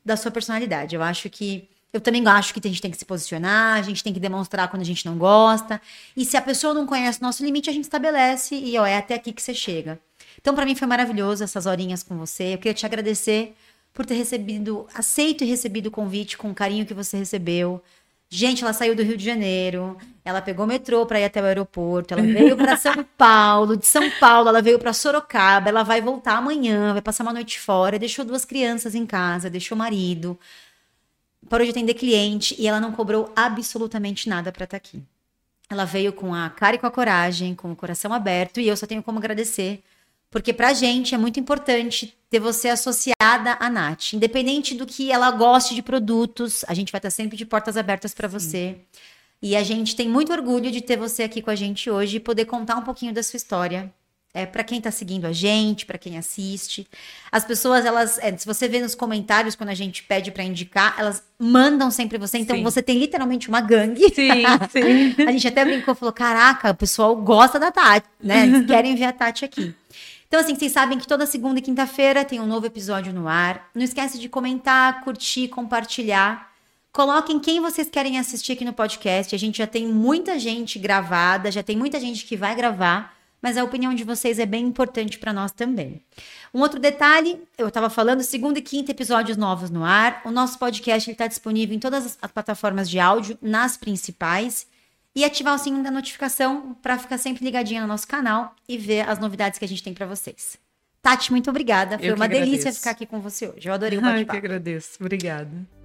da sua personalidade. Eu acho que eu também acho que a gente tem que se posicionar, a gente tem que demonstrar quando a gente não gosta. E se a pessoa não conhece o nosso limite, a gente estabelece e ó, é até aqui que você chega. Então, para mim foi maravilhoso essas horinhas com você. Eu queria te agradecer por ter recebido, aceito e recebido o convite com o carinho que você recebeu. Gente, ela saiu do Rio de Janeiro, ela pegou o metrô para ir até o aeroporto, ela veio para São Paulo, de São Paulo ela veio para Sorocaba, ela vai voltar amanhã, vai passar uma noite fora, deixou duas crianças em casa, deixou o marido, parou de atender cliente e ela não cobrou absolutamente nada para estar tá aqui. Ela veio com a cara e com a coragem, com o coração aberto e eu só tenho como agradecer, porque pra gente é muito importante ter você associada à Nath, independente do que ela goste de produtos, a gente vai estar sempre de portas abertas para você. E a gente tem muito orgulho de ter você aqui com a gente hoje e poder contar um pouquinho da sua história, é, para quem está seguindo a gente, para quem assiste. As pessoas, elas, é, se você vê nos comentários quando a gente pede para indicar, elas mandam sempre você. Então sim. você tem literalmente uma gangue. Sim, sim. a gente até brincou, falou: caraca, o pessoal gosta da Tati, né? Eles querem ver a Tati aqui. Então, assim, vocês sabem que toda segunda e quinta-feira tem um novo episódio no ar. Não esquece de comentar, curtir, compartilhar. Coloquem quem vocês querem assistir aqui no podcast. A gente já tem muita gente gravada, já tem muita gente que vai gravar mas a opinião de vocês é bem importante para nós também. Um outro detalhe, eu estava falando, segundo e quinto episódios novos no ar. O nosso podcast está disponível em todas as plataformas de áudio, nas principais. E ativar o sininho da notificação para ficar sempre ligadinha no nosso canal e ver as novidades que a gente tem para vocês. Tati, muito obrigada. Foi uma agradeço. delícia ficar aqui com você hoje. Eu adorei o bate-papo. Eu que agradeço. Obrigada.